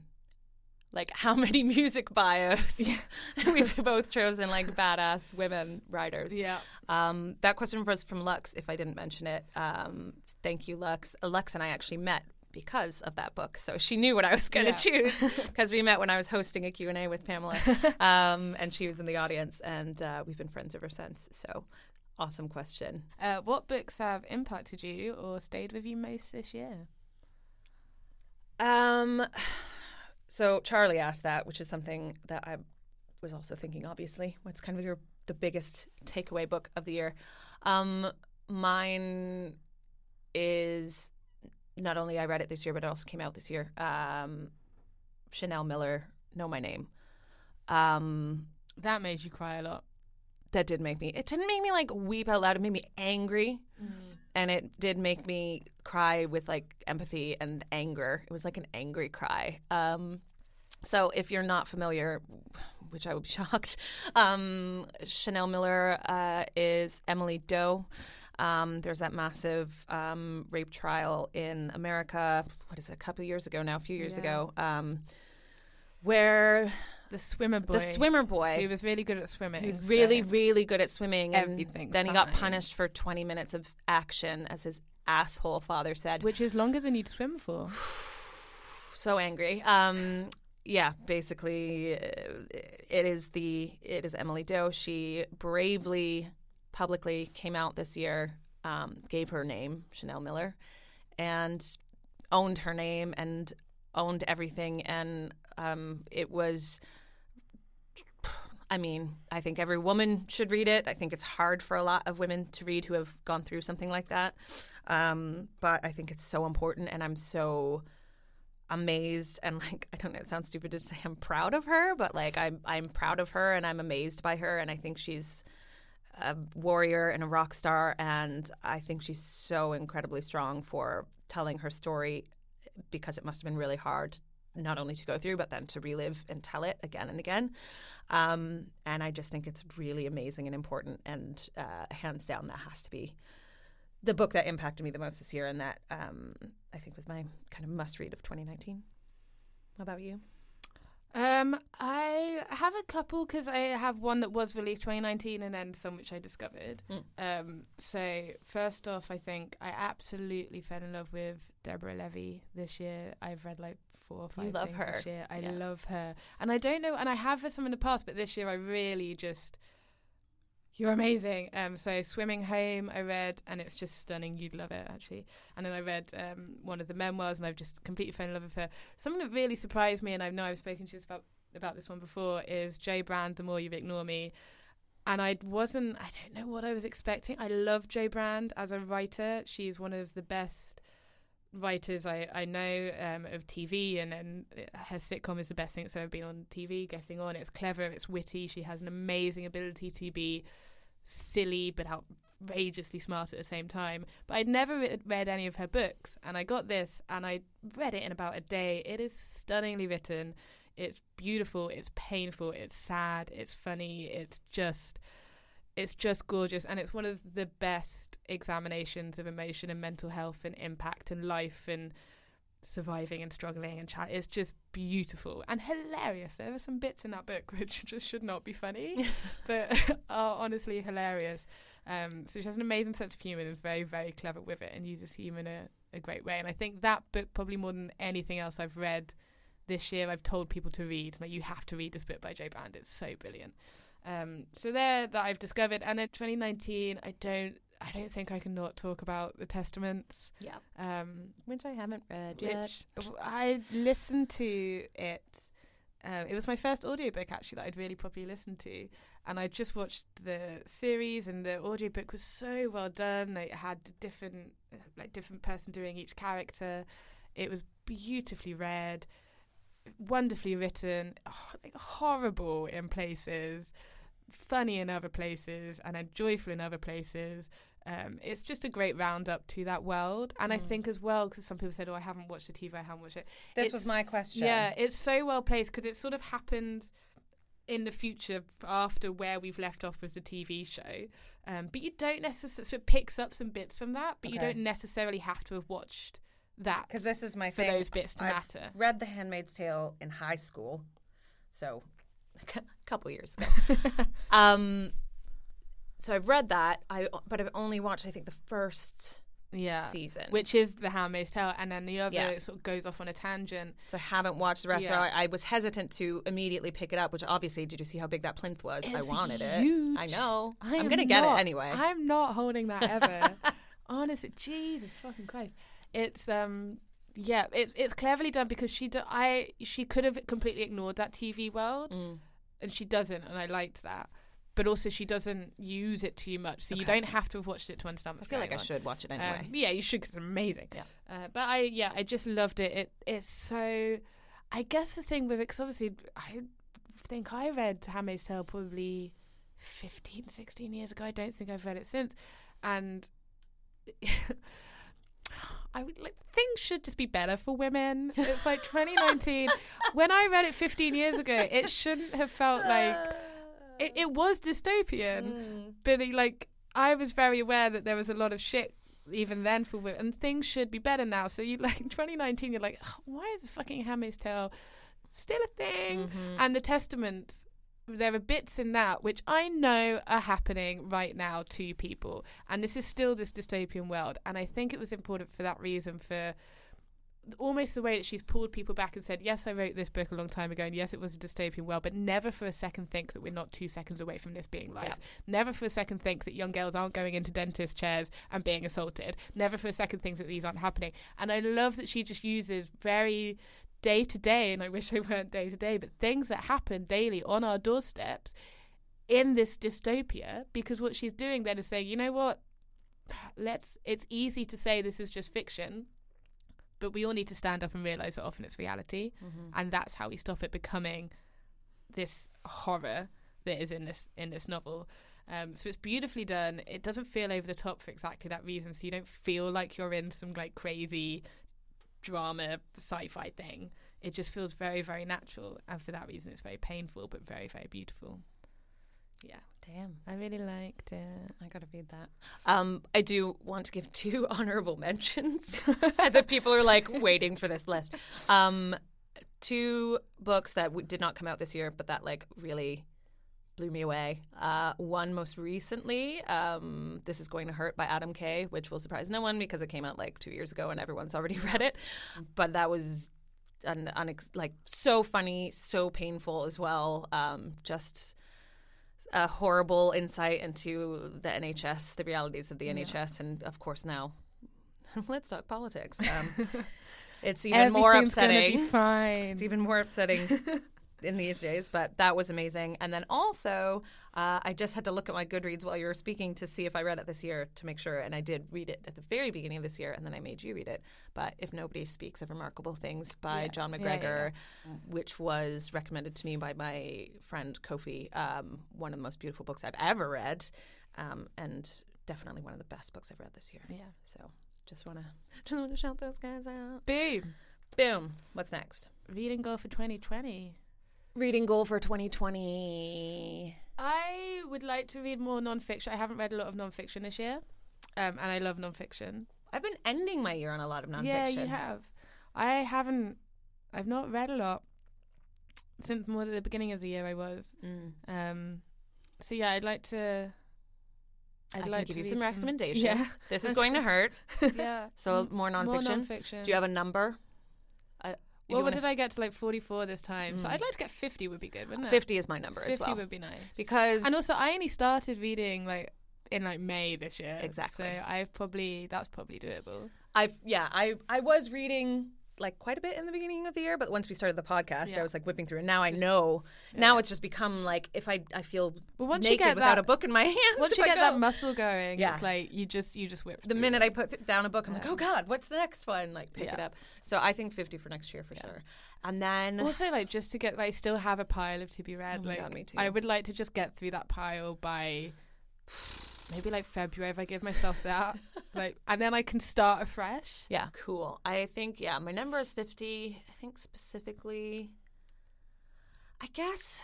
Like how many music bios? We've both chosen like badass women writers. yeah Um, that question was from Lux. If I didn't mention it, um, thank you, Lux. Uh, Lux and I actually met because of that book, so she knew what I was going to Yeah. choose because we met when I was hosting a Q and A with Pamela, um, and she was in the audience, and uh, we've been friends ever since. So, awesome question. uh, what books have impacted you or stayed with you most this year Um, so Charlie asked that, which is something that I was also thinking. Obviously, what's kind of your the biggest takeaway book of the year? Um, mine is not only I read it this year, but it also came out this year. Um, Chanel Miller, Know My Name. Um, that made you cry a lot that did make me. It didn't make me like weep out loud. It made me angry, and it did make me cry with like empathy and anger. It was like an angry cry. Um, so if you're not familiar, which I would be shocked, um, Chanel Miller uh, is Emily Doe. Um, there's that massive um, rape trial in America. What is it? A couple of years ago now, a few years Yeah. ago, um, where the swimmer boy the swimmer boy he was really good at swimming He's so- really, really good at swimming. And Everything's then he got punished for 20 minutes of action, as his asshole father said. which is longer than you'd swim for so angry. Um, yeah, basically, uh, it is the it is Emily Doe. She bravely, publicly came out this year, um, gave her name Chanel Miller, and owned her name and owned everything. And um, it was I mean, I think every woman should read it. I think it's hard for a lot of women to read who have gone through something like that. Um, but I think it's so important, and I'm so amazed and like I don't know, it sounds stupid to say I'm proud of her, but like I'm I'm proud of her and I'm amazed by her, and I think she's a warrior and a rock star, and I think she's so incredibly strong for telling her story because it must have been really hard not only to go through but then to relive and tell it again and again. Um, and I just think it's really amazing and important, and uh, hands down, that has to be the book that impacted me the most this year, and that um, I think was my kind of must read of 2019. What about you? Um, I have a couple because I have one that was released 2019 and then some which I discovered. Mm. Um, so first off, I think I absolutely fell in love with Deborah Levy this year. I've read like four or five love things her. this year. I Yeah. love her, and I don't know, and I have for some in the past, but this year I really just. You're amazing. Um, so swimming home, I read, and it's just stunning. You'd love it, actually. And then I read um, one of the memoirs, and I've just completely fallen in love with her. Something that really surprised me, and I know I've spoken to you about about this one before, is Jo Brand. The more you ignore me, and I wasn't. I don't know what I was expecting. I love Jo Brand as a writer. She's one of the best writers I, I know um, of TV, and, and her sitcom is the best thing that's ever been on TV. Getting on, it's clever, it's witty. She has an amazing ability to be silly but outrageously smart at the same time. But I'd never re- read any of her books, and I got this, and I read it in about a day. It is stunningly written. It's beautiful. It's painful. It's sad. It's funny. It's just. It's just gorgeous, and it's one of the best examinations of emotion and mental health and impact and life and surviving and struggling and chat. It's just beautiful and hilarious. There are some bits in that book which just should not be funny, but are honestly hilarious. Um, so she has an amazing sense of humour and is very, very clever with it and uses humour in a, a great way. And I think that book, probably more than anything else I've read this year, I've told people to read. Like, you have to read this book by Jo Brand. It's so brilliant. Um, so there that I've discovered. And in 2019, I don't. I don't think I can not talk about the Testaments. Yeah. Um, Which I haven't read yet. which I listened to it. Um, it was my first audiobook actually that I'd really properly listened to, and I just watched the series, and the audiobook was so well done. They had different, like different person doing each character. It was beautifully read, wonderfully written, like horrible in places, funny in other places, and then joyful in other places. Um, it's just a great roundup to that world, and I Mm. think as well because some people said, "Oh, I haven't watched the TV, I haven't watched it." This It's- was my question. Yeah, it's so well placed because it sort of happens in the future after where we've left off with the TV show. Um, but you don't necessarily, so it picks up some bits from that, but you don't necessarily have to have watched that Because this is my for thing. those bits to I've matter. read The Handmaid's Tale in high school, so a couple years ago. um, so I've read that. I but I've only watched I think the first Yeah. season, Which is The Handmaid's Tale, and then the other Yeah. sort of goes off on a tangent. so I haven't watched the rest. So Yeah. I, I was hesitant to immediately pick it up. Which obviously, did you see how big that plinth was? I It's wanted it. I know. I I'm gonna get it anyway. I'm not holding that ever. Honestly, Jesus fucking Christ. It's um yeah, it's it's cleverly done because she do, I she could have completely ignored that TV world Mm. and she doesn't and I liked that. But also she doesn't use it too much, so you don't have to have watched it to understand I feel going like I should watch it Um, anyway. yeah, you should because it's amazing. Yeah. Uh, but I, yeah, I just loved it. It it's so. I guess the thing with it, because obviously I think I read Handmaid's Tale probably 15, 16 years ago. I don't think I've read it since, and I would like things should just be better for women. It's like 2019. when I read it 15 years ago, it shouldn't have felt like it, it was dystopian Mm. but it, like I was very aware that there was a lot of shit even then for women, and things should be better now. So you like 2019, you're like, "Ugh, why is fucking Handmaid's Tale still a thing? Mhm. And the Testaments, there are bits in that which I know are happening right now to people, and this is still this dystopian world. And I think it was important for that reason for almost the way that she's pulled people back and said, Yes, I wrote this book a long time ago, and yes, it was a dystopian world, but never for a second think that we're not two seconds away from this being life. Yeah. Never for a second think that young girls aren't going into dentist chairs and being assaulted. Never for a second think that these aren't happening. And I love that she just uses very day to day, and I wish they weren't day to day, but things that happen daily on our doorsteps in this dystopia because what she's doing then is saying, you know what? Let's. It's easy to say this is just fiction, but we all need to stand up and realize that often it's reality, Mm-hmm. and that's how we stop it becoming this horror that is in this in this novel. Um, so it's beautifully done. It doesn't feel over the top for exactly that reason. So you don't feel like you're in some like crazy drama sci-fi thing. It just feels very very natural, and for that reason, it's very painful but very very beautiful. Yeah, Damn. I really liked it. I gotta read that. Um, I do want to give two honorable mentions, as if people are like waiting for this list. Um, two books that w- did not come out this year, but that like really blew me away. Uh, one most recently, um, "This Is Going to Hurt" by Adam Kay, which will surprise no one because it came out like two years ago and everyone's already read it. But that was an, unex- like so funny, so painful as well. Um, just a horrible insight into the NHS, the realities of the NHS, and of course now, let's talk politics. Um, it's even more upsetting. It's even more upsetting in these days, but that was amazing. And then also, uh, I just had to look at my Goodreads while you were speaking to see if I read it this year to make sure. And I did read it at the very beginning of this year, and then I made you read it. But If Nobody Speaks of Remarkable Things by Yeah. Jon Yeah, yeah, McGregor, which was recommended to me by my friend Kofi, um, one of the most beautiful books I've ever read, um, and definitely one of the best books I've read this year. yeah. So just want to just want to shout those guys out. Boom. Boom. What's next? Reading goal for 2020. Reading goal for 2020. I would like to read more nonfiction. I haven't read a lot of nonfiction this year, um, and I love nonfiction. I've been ending my year on a lot of nonfiction. Yeah, you have. I haven't. I've not read a lot since more the beginning of the year. I was. Mm. Um, so yeah, I'd like to. I'd I like can give to you some recommendations. Yeah. This is going to hurt. yeah. So Mm, more nonfiction. More nonfiction. Do you have a number? Well, what did I get to like 44 this time? So Mm. I'd like to get 50 would be good, wouldn't it? 50 is my number 50 as well. would be nice. Because and also, I only started reading like in like May this year. Exactly. So I've probably that's probably doable. I've yeah, I I was reading like quite a bit in the beginning of the year, but once we started the podcast, I was like whipping through. And now I Just- know. Now it's just become like if I I feel But once you naked get without that, a book in my hands. once you I get go. that muscle going, Yeah. it's like you just you just whip. the minute it. I put down a book, I'm like, oh God, what's the next one? Like, pick it up. So I think 50 for next year for Yeah. sure. And then also like just to get like still have a pile of to be read. Oh like God, me too. I would like to just get through that pile by maybe like February if I give myself that. like and then I can start afresh. Yeah, cool. I think yeah, my number is 50. I think specifically I guess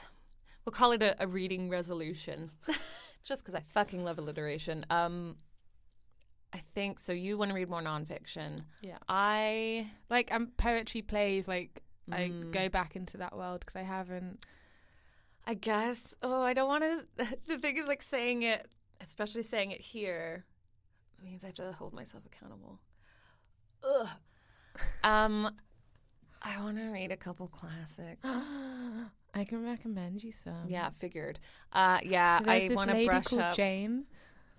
we'll call it a, a reading resolution. Just cuz I fucking love alliteration. Um I think so you want to read more nonfiction. Yeah. I Like um poetry plays like I Mm. go back into that world because I haven't. I guess oh, I don't want to the thing is like saying it, especially saying it here means I have to hold myself accountable. Ugh. Um I want to read a couple classics. I can recommend you some. Yeah, figured. Uh, yeah, So I want to brush called up. Jane.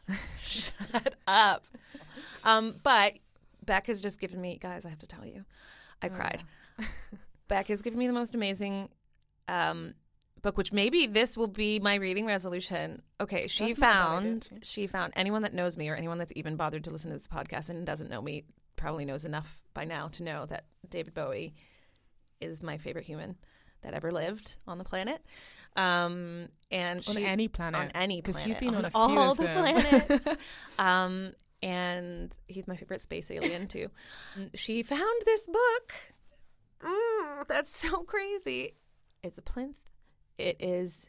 Shut up. Um, but Beck has just given me, guys. I have to tell you, I Oh, cried. Beck has given me the most amazing um, book, which maybe this will be my reading resolution. Okay, she That's not a bad idea, found she found anyone that knows me or anyone that's even bothered to listen to this podcast and doesn't know me probably knows enough by now to know that David Bowie is my favorite human that ever lived on the planet. Um, and on she, any planet. on any planet, you've been on few all the planets. um, and he's my favorite space alien too. She found this book. Mm, that's so crazy. It's a plinth. It is.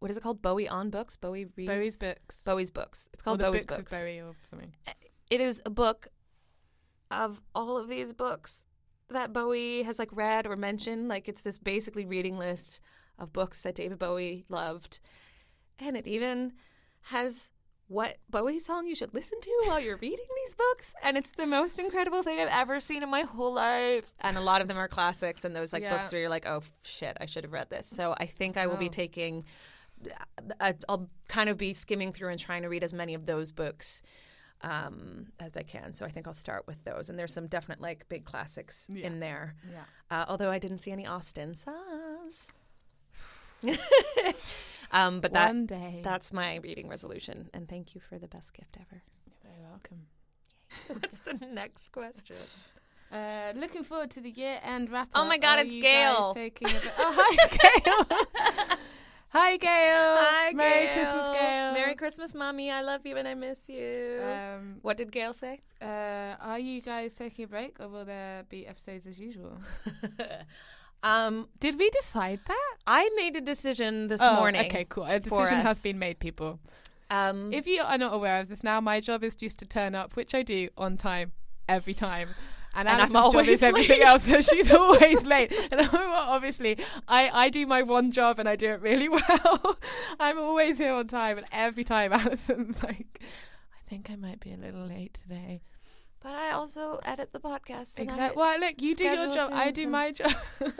What is it called? Bowie on books. Bowie reads. Bowie's books. Bowie's books. It's called Bowie's books, books. of Bowie or something. Eh, it is a book of all of these books that Bowie has like read or mentioned. Like it's this basically reading list of books that David Bowie loved, and it even has what Bowie song you should listen to while you're reading these books. And it's the most incredible thing I've ever seen in my whole life. And a lot of them are classics and those like Yeah. books where you're like, oh shit, I should have read this. So I think I will be taking. I'll kind of be skimming through and trying to read as many of those books um, as I can. So I think I'll start with those. And there's some definite like big classics Yeah. in there. Yeah. Uh, although I didn't see any Austin Saws. Um, but that One day. that's my reading resolution. And thank you for the best gift ever. You're very welcome. What's the next question? Uh, looking forward to the year end wrap. Oh my God, Are it's Gail. Taking a bit- oh, hi, Gail. hi, Gail. Hi, Merry Gail. Christmas, Gail. Merry Christmas, mommy. I love you and I miss you. Um, what did Gail say? uh, are you guys taking a break, or will there be episodes as usual? um, Did we decide that I made a decision this Oh, morning. Okay, cool. A for decision has us. been made, people. Um, If you are not aware of this now, my job is just to turn up, which I do on time every time. And, And I'm job always is everything late. else, so she's always late. And I'm, obviously, I, I do my one job and I do it really well. I'm always here on time, and every time Alison's like, I think I might be a little late today. But I also edit the podcast. Exactly. Well, look, you do your job, I do my job.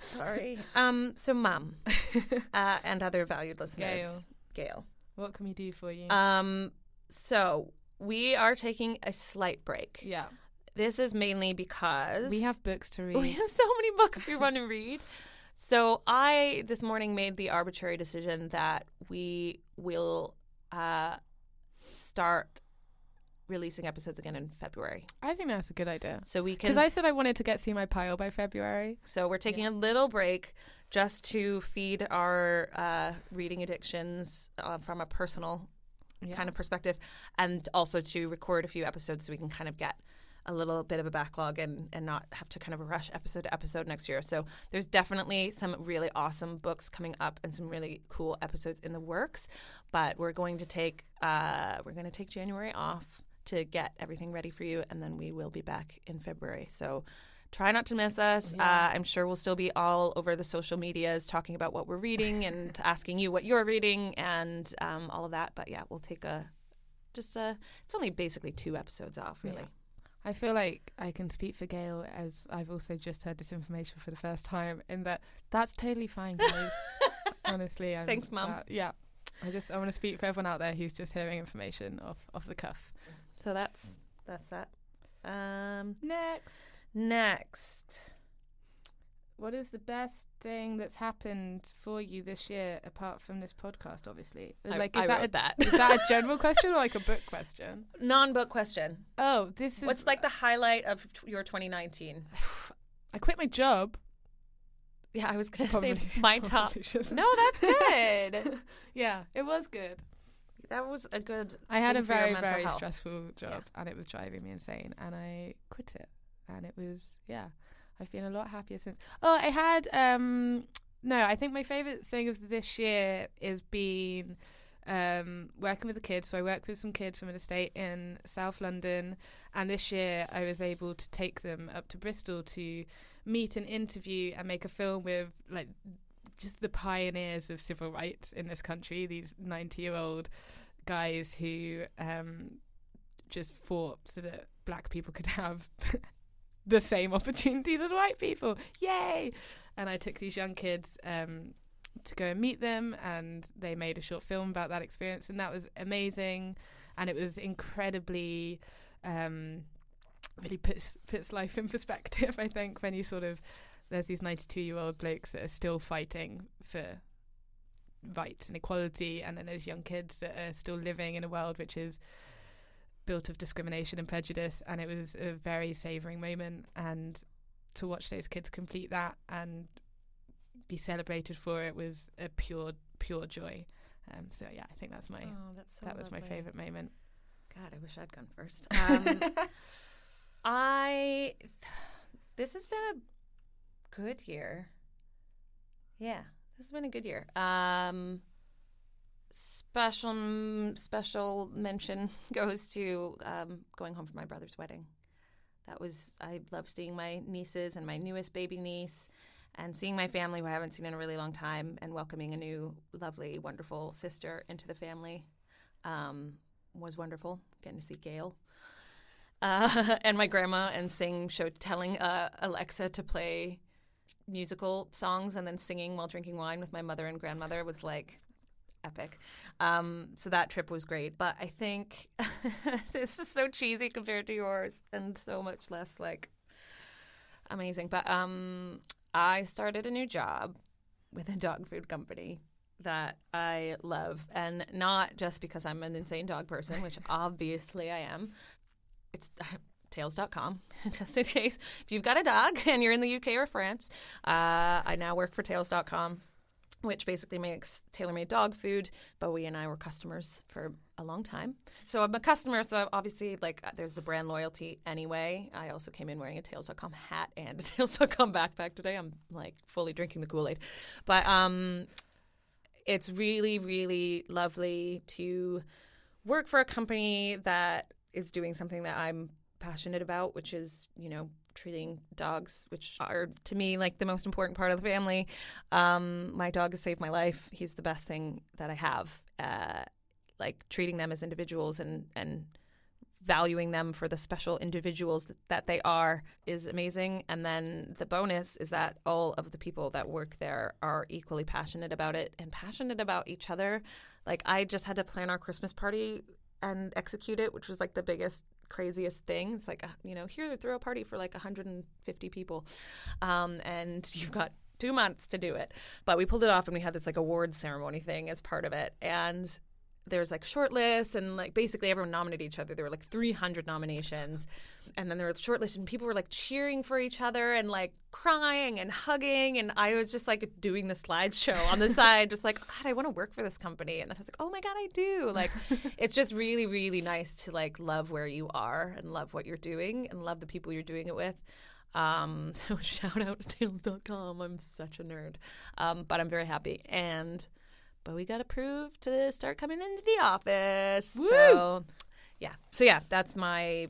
Sorry. Um. So, mom, uh, and other valued listeners, Gail. Gail. what can we do for you? Um. So we are taking a slight break. yeah, This is mainly because we have books to read. we have so many books we want to read. So I this morning made the arbitrary decision that we will uh, start releasing episodes again in February. I think that's a good idea. So we can Because I said I wanted to get through my pile by February. So we're taking a little break just to feed our uh, reading addictions uh, from a personal Yeah. kind of perspective, and also to record a few episodes so we can kind of get a little bit of a backlog and, and not have to kind of rush episode to episode next year. So there's definitely some really awesome books coming up and some really cool episodes in the works. But we're going to take uh, we're going to take January off to get everything ready for you, and then we will be back in February. So try not to miss us. Yeah. Uh, I'm sure we'll still be all over the social medias talking about what we're reading and asking you what you're reading and um, all of that. But yeah, we'll take a just a. It's only basically two episodes off, really. Yeah. I feel like I can speak for Gail as I've also just heard this information for the first time, in that that's totally fine, guys. Honestly, I'm, Thanks, Mum. uh, yeah, I just I want to speak for everyone out there who's just hearing information off off the cuff. So that's that's that. Um, Next, next, what is the best thing that's happened for you this year apart from this podcast? Obviously, I, like I is that wrote a, that. is that a general question or like a book question? non-book question? Oh, this is What's like the highlight of t- your 2019? I quit my job. Yeah, I was gonna Probably- say my top. No, that's good. yeah, it was good. That was a good. I had a very very health. stressful job and it was driving me insane and I quit it and it was yeah I've been a lot happier since oh I had um no I think my favorite thing of this year is being um working with the kids so I work with some kids from an estate in South London and this year I was able to take them up to Bristol to meet and interview and make a film with like just the pioneers of civil rights in this country these 90 year old guys who um, just fought so that black people could have the same opportunities as white people. Yay! And I took these young kids um, to go and meet them, and they made a short film about that experience, and that was amazing. And it was incredibly, um, really puts puts life in perspective. I think when you sort of there's these 92 year old blokes that are still fighting for rights and equality, and then there's young kids that are still living in a world which is built of discrimination and prejudice. And it was a very savouring moment, and to watch those kids complete that and be celebrated for it was a pure, pure joy. Um, so yeah, I think that's my Oh, that's so that was my favourite moment. God, I wish I'd gone first. Um, I. This has been a good year. Yeah, this has been a good year. Um, special special mention goes to um, going home for my brother's wedding. That was I love seeing my nieces and my newest baby niece, and seeing my family who I haven't seen in a really long time, and welcoming a new lovely, wonderful sister into the family. Um, was wonderful getting to see Gail uh, and my grandma and sing show telling uh, Alexa to play musical songs and then singing while drinking wine with my mother and grandmother was like epic. Um, so that trip was great, but I think this is so cheesy compared to yours and so much less like amazing. But um, I started a new job with a dog food company that I love, and not just because I'm an insane dog person, which obviously I am. It's tails.com, just in case. If you've got a dog and you're in the UK or France, uh, I now work for tails.com which basically makes tailor-made dog food. Bowie and I were customers for a long time. So I'm a customer, so obviously like uh, there's the brand loyalty anyway. I also came in wearing a Tails.com hat and a Tails.com backpack today. I'm like fully drinking the Kool-Aid. But um it's really really lovely to work for a company that is doing something that I'm passionate about, which is, you know, treating dogs, which are to me like the most important part of the family. Um, my dog has saved my life. He's the best thing that I have. Uh, like treating them as individuals and and valuing them for the special individuals that, that they are is amazing. And then the bonus is that all of the people that work there are equally passionate about it and passionate about each other. Like I just had to plan our Christmas party and execute it, which was like the biggest craziest things like you know here throw a party for like 150 people um, and you've got two months to do it. But we pulled it off and we had this like awards ceremony thing as part of it. And there's like shortlists and like basically everyone nominated each other. There were like 300 nominations. And then there was shortlists and people were like cheering for each other and like crying and hugging. And I was just like doing the slideshow on the side, just like, oh, God, I want to work for this company. And then I was like, oh my God, I do. Like, it's just really, really nice to like love where you are and love what you're doing and love the people you're doing it with. Um, so shout out to tails.com. I'm such a nerd. Um, but I'm very happy. And but we got approved to start coming into the office. Woo! So, yeah. So, yeah, that's my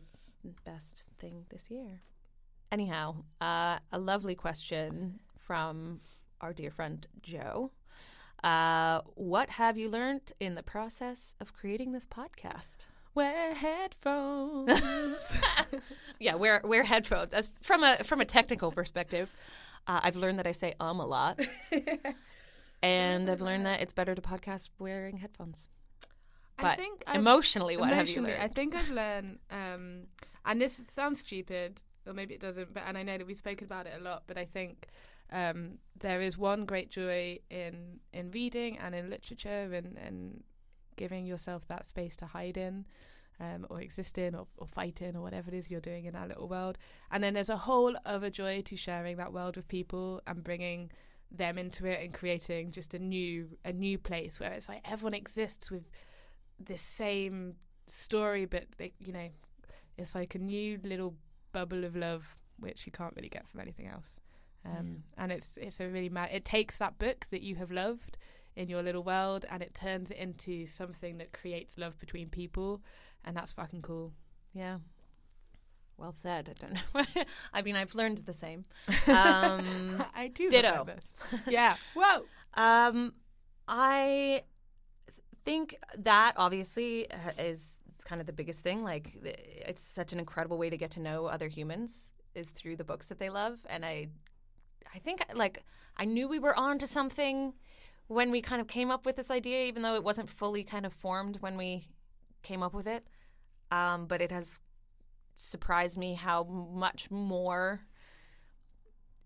best thing this year. Anyhow, uh, a lovely question from our dear friend Joe. Uh, what have you learned in the process of creating this podcast? Wear headphones. yeah, wear wear headphones. As from a from a technical perspective, uh, I've learned that I say um a lot. and I've learned that it's better to podcast wearing headphones. But I think emotionally, what emotionally, have you learned? I think I've learned, um, and this sounds stupid, or maybe it doesn't, but and I know that we've spoken about it a lot, but I think um, there is one great joy in in reading and in literature and and giving yourself that space to hide in. Um, or exist in or, or fight in or whatever it is you're doing in that little world and then there's a whole other joy to sharing that world with people and bringing them into it and creating just a new a new place where it's like everyone exists with this same story but they, you know it's like a new little bubble of love which you can't really get from anything else. Um, yeah. and it's it's a really mad it takes that book that you have loved in your little world and it turns it into something that creates love between people and that's fucking cool. Yeah well said. I don't know. I mean, I've learned the same. Um, I do. Ditto. yeah. Whoa. Um, I think that obviously uh, is kind of the biggest thing. Like, it's such an incredible way to get to know other humans is through the books that they love, and I, I think like I knew we were on to something when we kind of came up with this idea, even though it wasn't fully kind of formed when we came up with it. Um, but it has surprised me how much more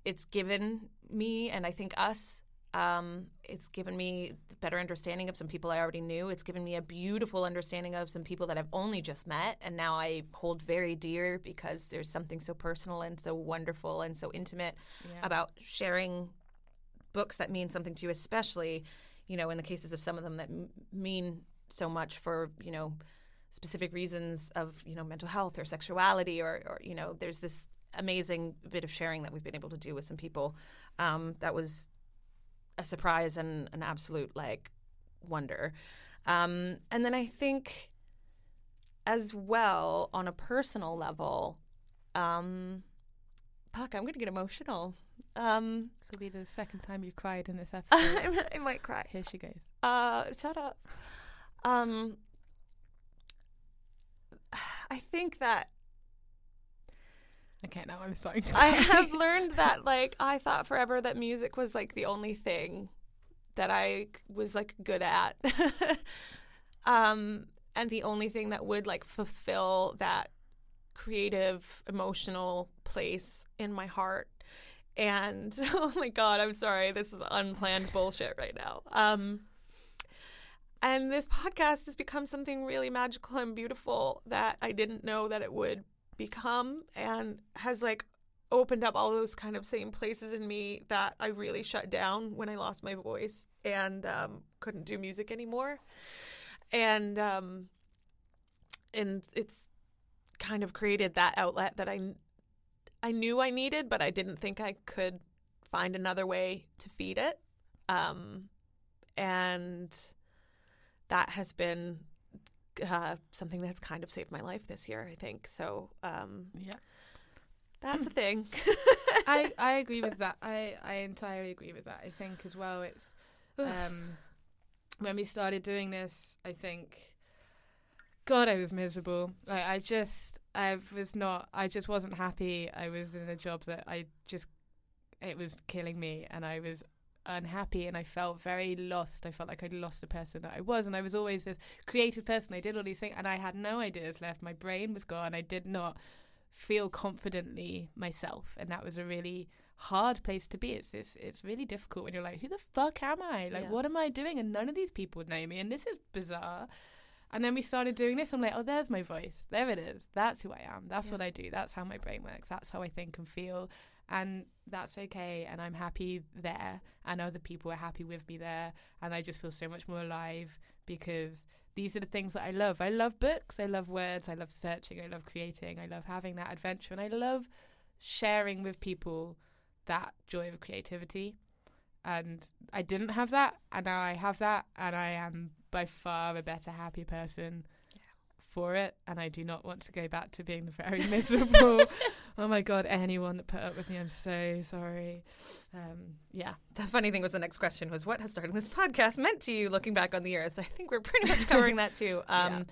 it's given me and I think us. Um, it's given me a better understanding of some people I already knew. It's given me a beautiful understanding of some people that I've only just met and now I hold very dear because there's something so personal and so wonderful and so intimate yeah. about sharing books that mean something to you, especially, you know, in the cases of some of them that m- mean so much for, you know, specific reasons of you know mental health or sexuality or, or you know there's this amazing bit of sharing that we've been able to do with some people um, that was a surprise and an absolute like wonder. Um, and then i think as well on a personal level um fuck i'm gonna get emotional. Um this will be the second time you've cried in this episode. I might cry. Here she goes. Uh shut up. Um I think that Okay, now I'm starting to. I have learned that like I thought forever that music was like the only thing that I was like good at. um and the only thing that would like fulfill that creative emotional place in my heart. And oh my god, I'm sorry. This is unplanned bullshit right now. Um and this podcast has become something really magical and beautiful that I didn't know that it would become and has like opened up all those kind of same places in me that I really shut down when I lost my voice and um, couldn't do music anymore. And um, and it's kind of created that outlet that I I knew I needed, but I didn't think I could find another way to feed it. Um, and that has been uh, something that's kind of saved my life this year, I think. So, um, Yeah. that's a thing. I, I agree with that. I, I entirely agree with that. I think as well it's um when we started doing this, I think God I was miserable. Like I just I was not I just wasn't happy. I was in a job that I just it was killing me and I was unhappy and I felt very lost. I felt like I'd lost the person that I was and I was always this creative person. I did all these things and I had no ideas left. My brain was gone. I did not feel confidently myself and that was a really hard place to be. It's it's, it's really difficult when you're like, who the fuck am I? Like, Yeah. what am I doing? And none of these people know me, and this is bizarre. And then we started doing this. I'm like, oh, there's my voice. There it is. That's who I am. That's Yeah. what I do. That's how my brain works. That's how I think and feel. And that's okay. And I'm happy there. And other people are happy with me there. And I just feel so much more alive because these are the things that I love. I love books. I love words. I love searching. I love creating. I love having that adventure. And I love sharing with people that joy of creativity. And I didn't have that, and now I have that, and I am by far a better, happy person for it. And I do not want to go back to being very miserable. oh my god, anyone that put up with me, I'm so sorry. Um, yeah, the funny thing was the next question was what has starting this podcast meant to you looking back on the years? I think we're pretty much covering that too. Um, Yeah.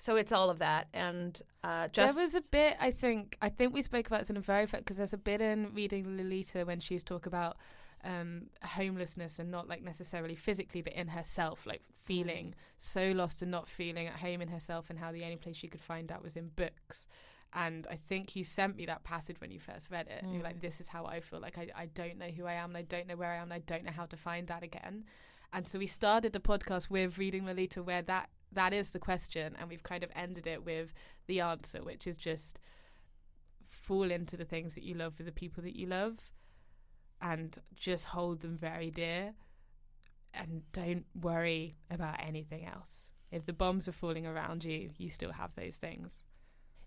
So it's all of that. And uh, just. there was a bit. I think. I think we spoke about this in a very because there's a bit in reading Lolita when she's talk about um, homelessness and not like necessarily physically, but in herself, like feeling so lost and not feeling at home in herself, and how the only place she could find that was in books. And I think you sent me that passage when you first read it. You're Mm. like, this is how I feel. Like I, I don't know who I am, and I don't know where I am, and I don't know how to find that again. And so we started the podcast with reading Lolita, where that that is the question, and we've kind of ended it with the answer, which is just fall into the things that you love with the people that you love, and just hold them very dear, and don't worry about anything else. If the bombs are falling around you, you still have those things.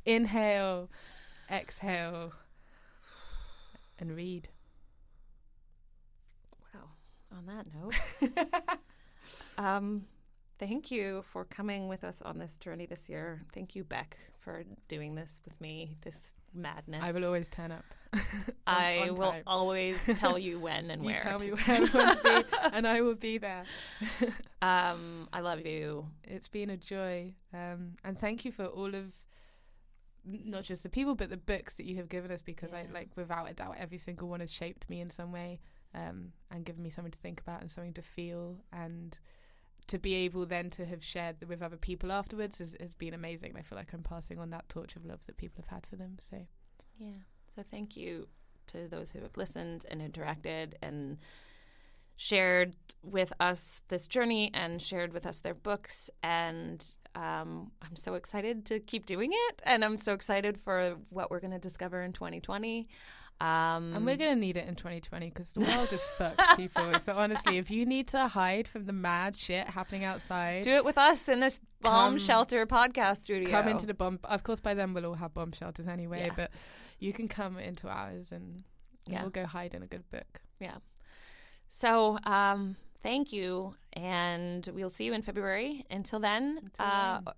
Inhale, exhale, and read. Well, on that note, um, thank you for coming with us on this journey this year. Thank you, Beck, for doing this with me, this madness. I will always turn up. I will time. always tell you when and You where. tell me to- where I want to be, and I will be there. um, I love you. It's been a joy, um, and thank you for all of not just the people, but the books that you have given us. Because I like, without a doubt, every single one has shaped me in some way, um, and given me something to think about and something to feel, and to be able then to have shared with other people afterwards has, has been amazing. I feel like I'm passing on that torch of love that people have had for them. So Yeah. So thank you to those who have listened and interacted and shared with us this journey and shared with us their books. And um, I'm so excited to keep doing it. And I'm so excited for what we're going to discover in 2020. Um, And we're going to need it in 2020 because the world is fucked, people. So honestly, if you need to hide from the mad shit happening outside, do it with us in this bomb Come- shelter podcast studio. come into the bomb. Of course, by then we'll all have bomb shelters anyway. Yeah. But you can come into ours and Yeah. we'll go hide in a good book. Yeah. So, um, thank you, and we'll see you in February. Until then, Until uh, then.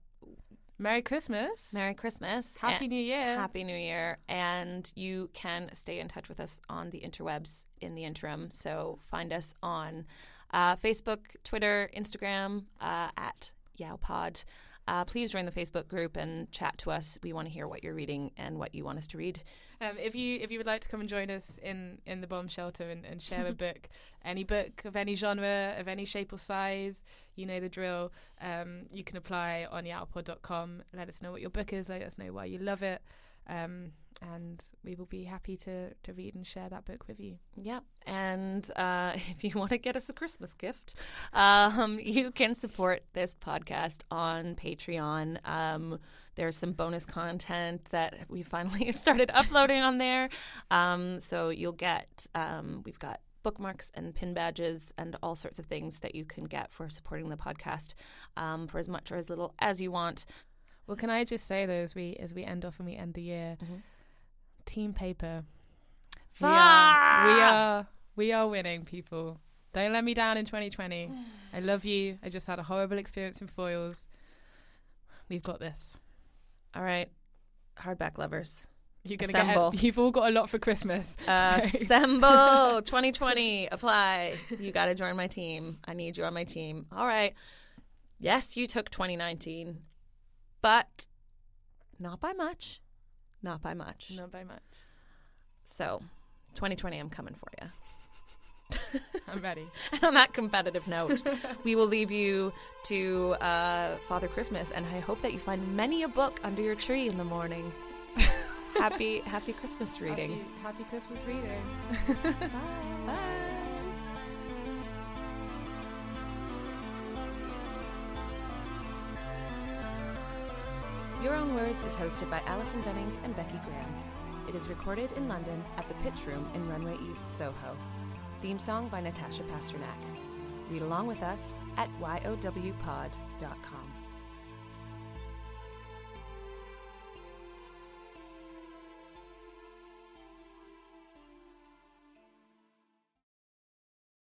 Merry Christmas. Merry Christmas, Happy New Year. Happy New Year, and you can stay in touch with us on the interwebs in the interim. So find us on uh, Facebook, Twitter, Instagram uh, at YowPod. Uh, please join the Facebook group and chat to us. We want to hear what you're reading and what you want us to read. Um, if you if you would like to come and join us in, in the bomb shelter and, and share a book, any book of any genre, of any shape or size, you know the drill. Um, you can apply on yowpod.com. Let us know what your book is. Let us know why you love it. Um, and we will be happy to, to read and share that book with you. Yep. And uh, if you want to get us a Christmas gift, um, you can support this podcast on Patreon. Um, there's some bonus content that we finally started uploading on there. Um, so you'll get, um, we've got bookmarks and pin badges and all sorts of things that you can get for supporting the podcast um, for as much or as little as you want. Well, can I just say though, as we as we end off and we end the year, Mhm. Team paper. We are, we are we are winning, people. Don't let me down in 2020. I love you. I just had a horrible experience in foils. We've got this. All right, hardback lovers. You're gonna Assemble. get. You've all got a lot for Christmas. so- Assemble 2020. Apply. You got to join my team. I need you on my team. All right. Yes, you took 2019, but not by much. Not by much. Not by much. So, 2020, I'm coming for you. I'm ready. And on that competitive note, we will leave you to uh, Father Christmas, and I hope that you find many a book under your tree in the morning. happy, happy Christmas reading. Happy, happy Christmas reading. Bye. Your Own Words is hosted by Alison Dennings and Becky Graham. It is recorded in London at the Pitch Room in Runway East, Soho. Theme song by Natasha Pasternak. Read along with us at yowpod.com.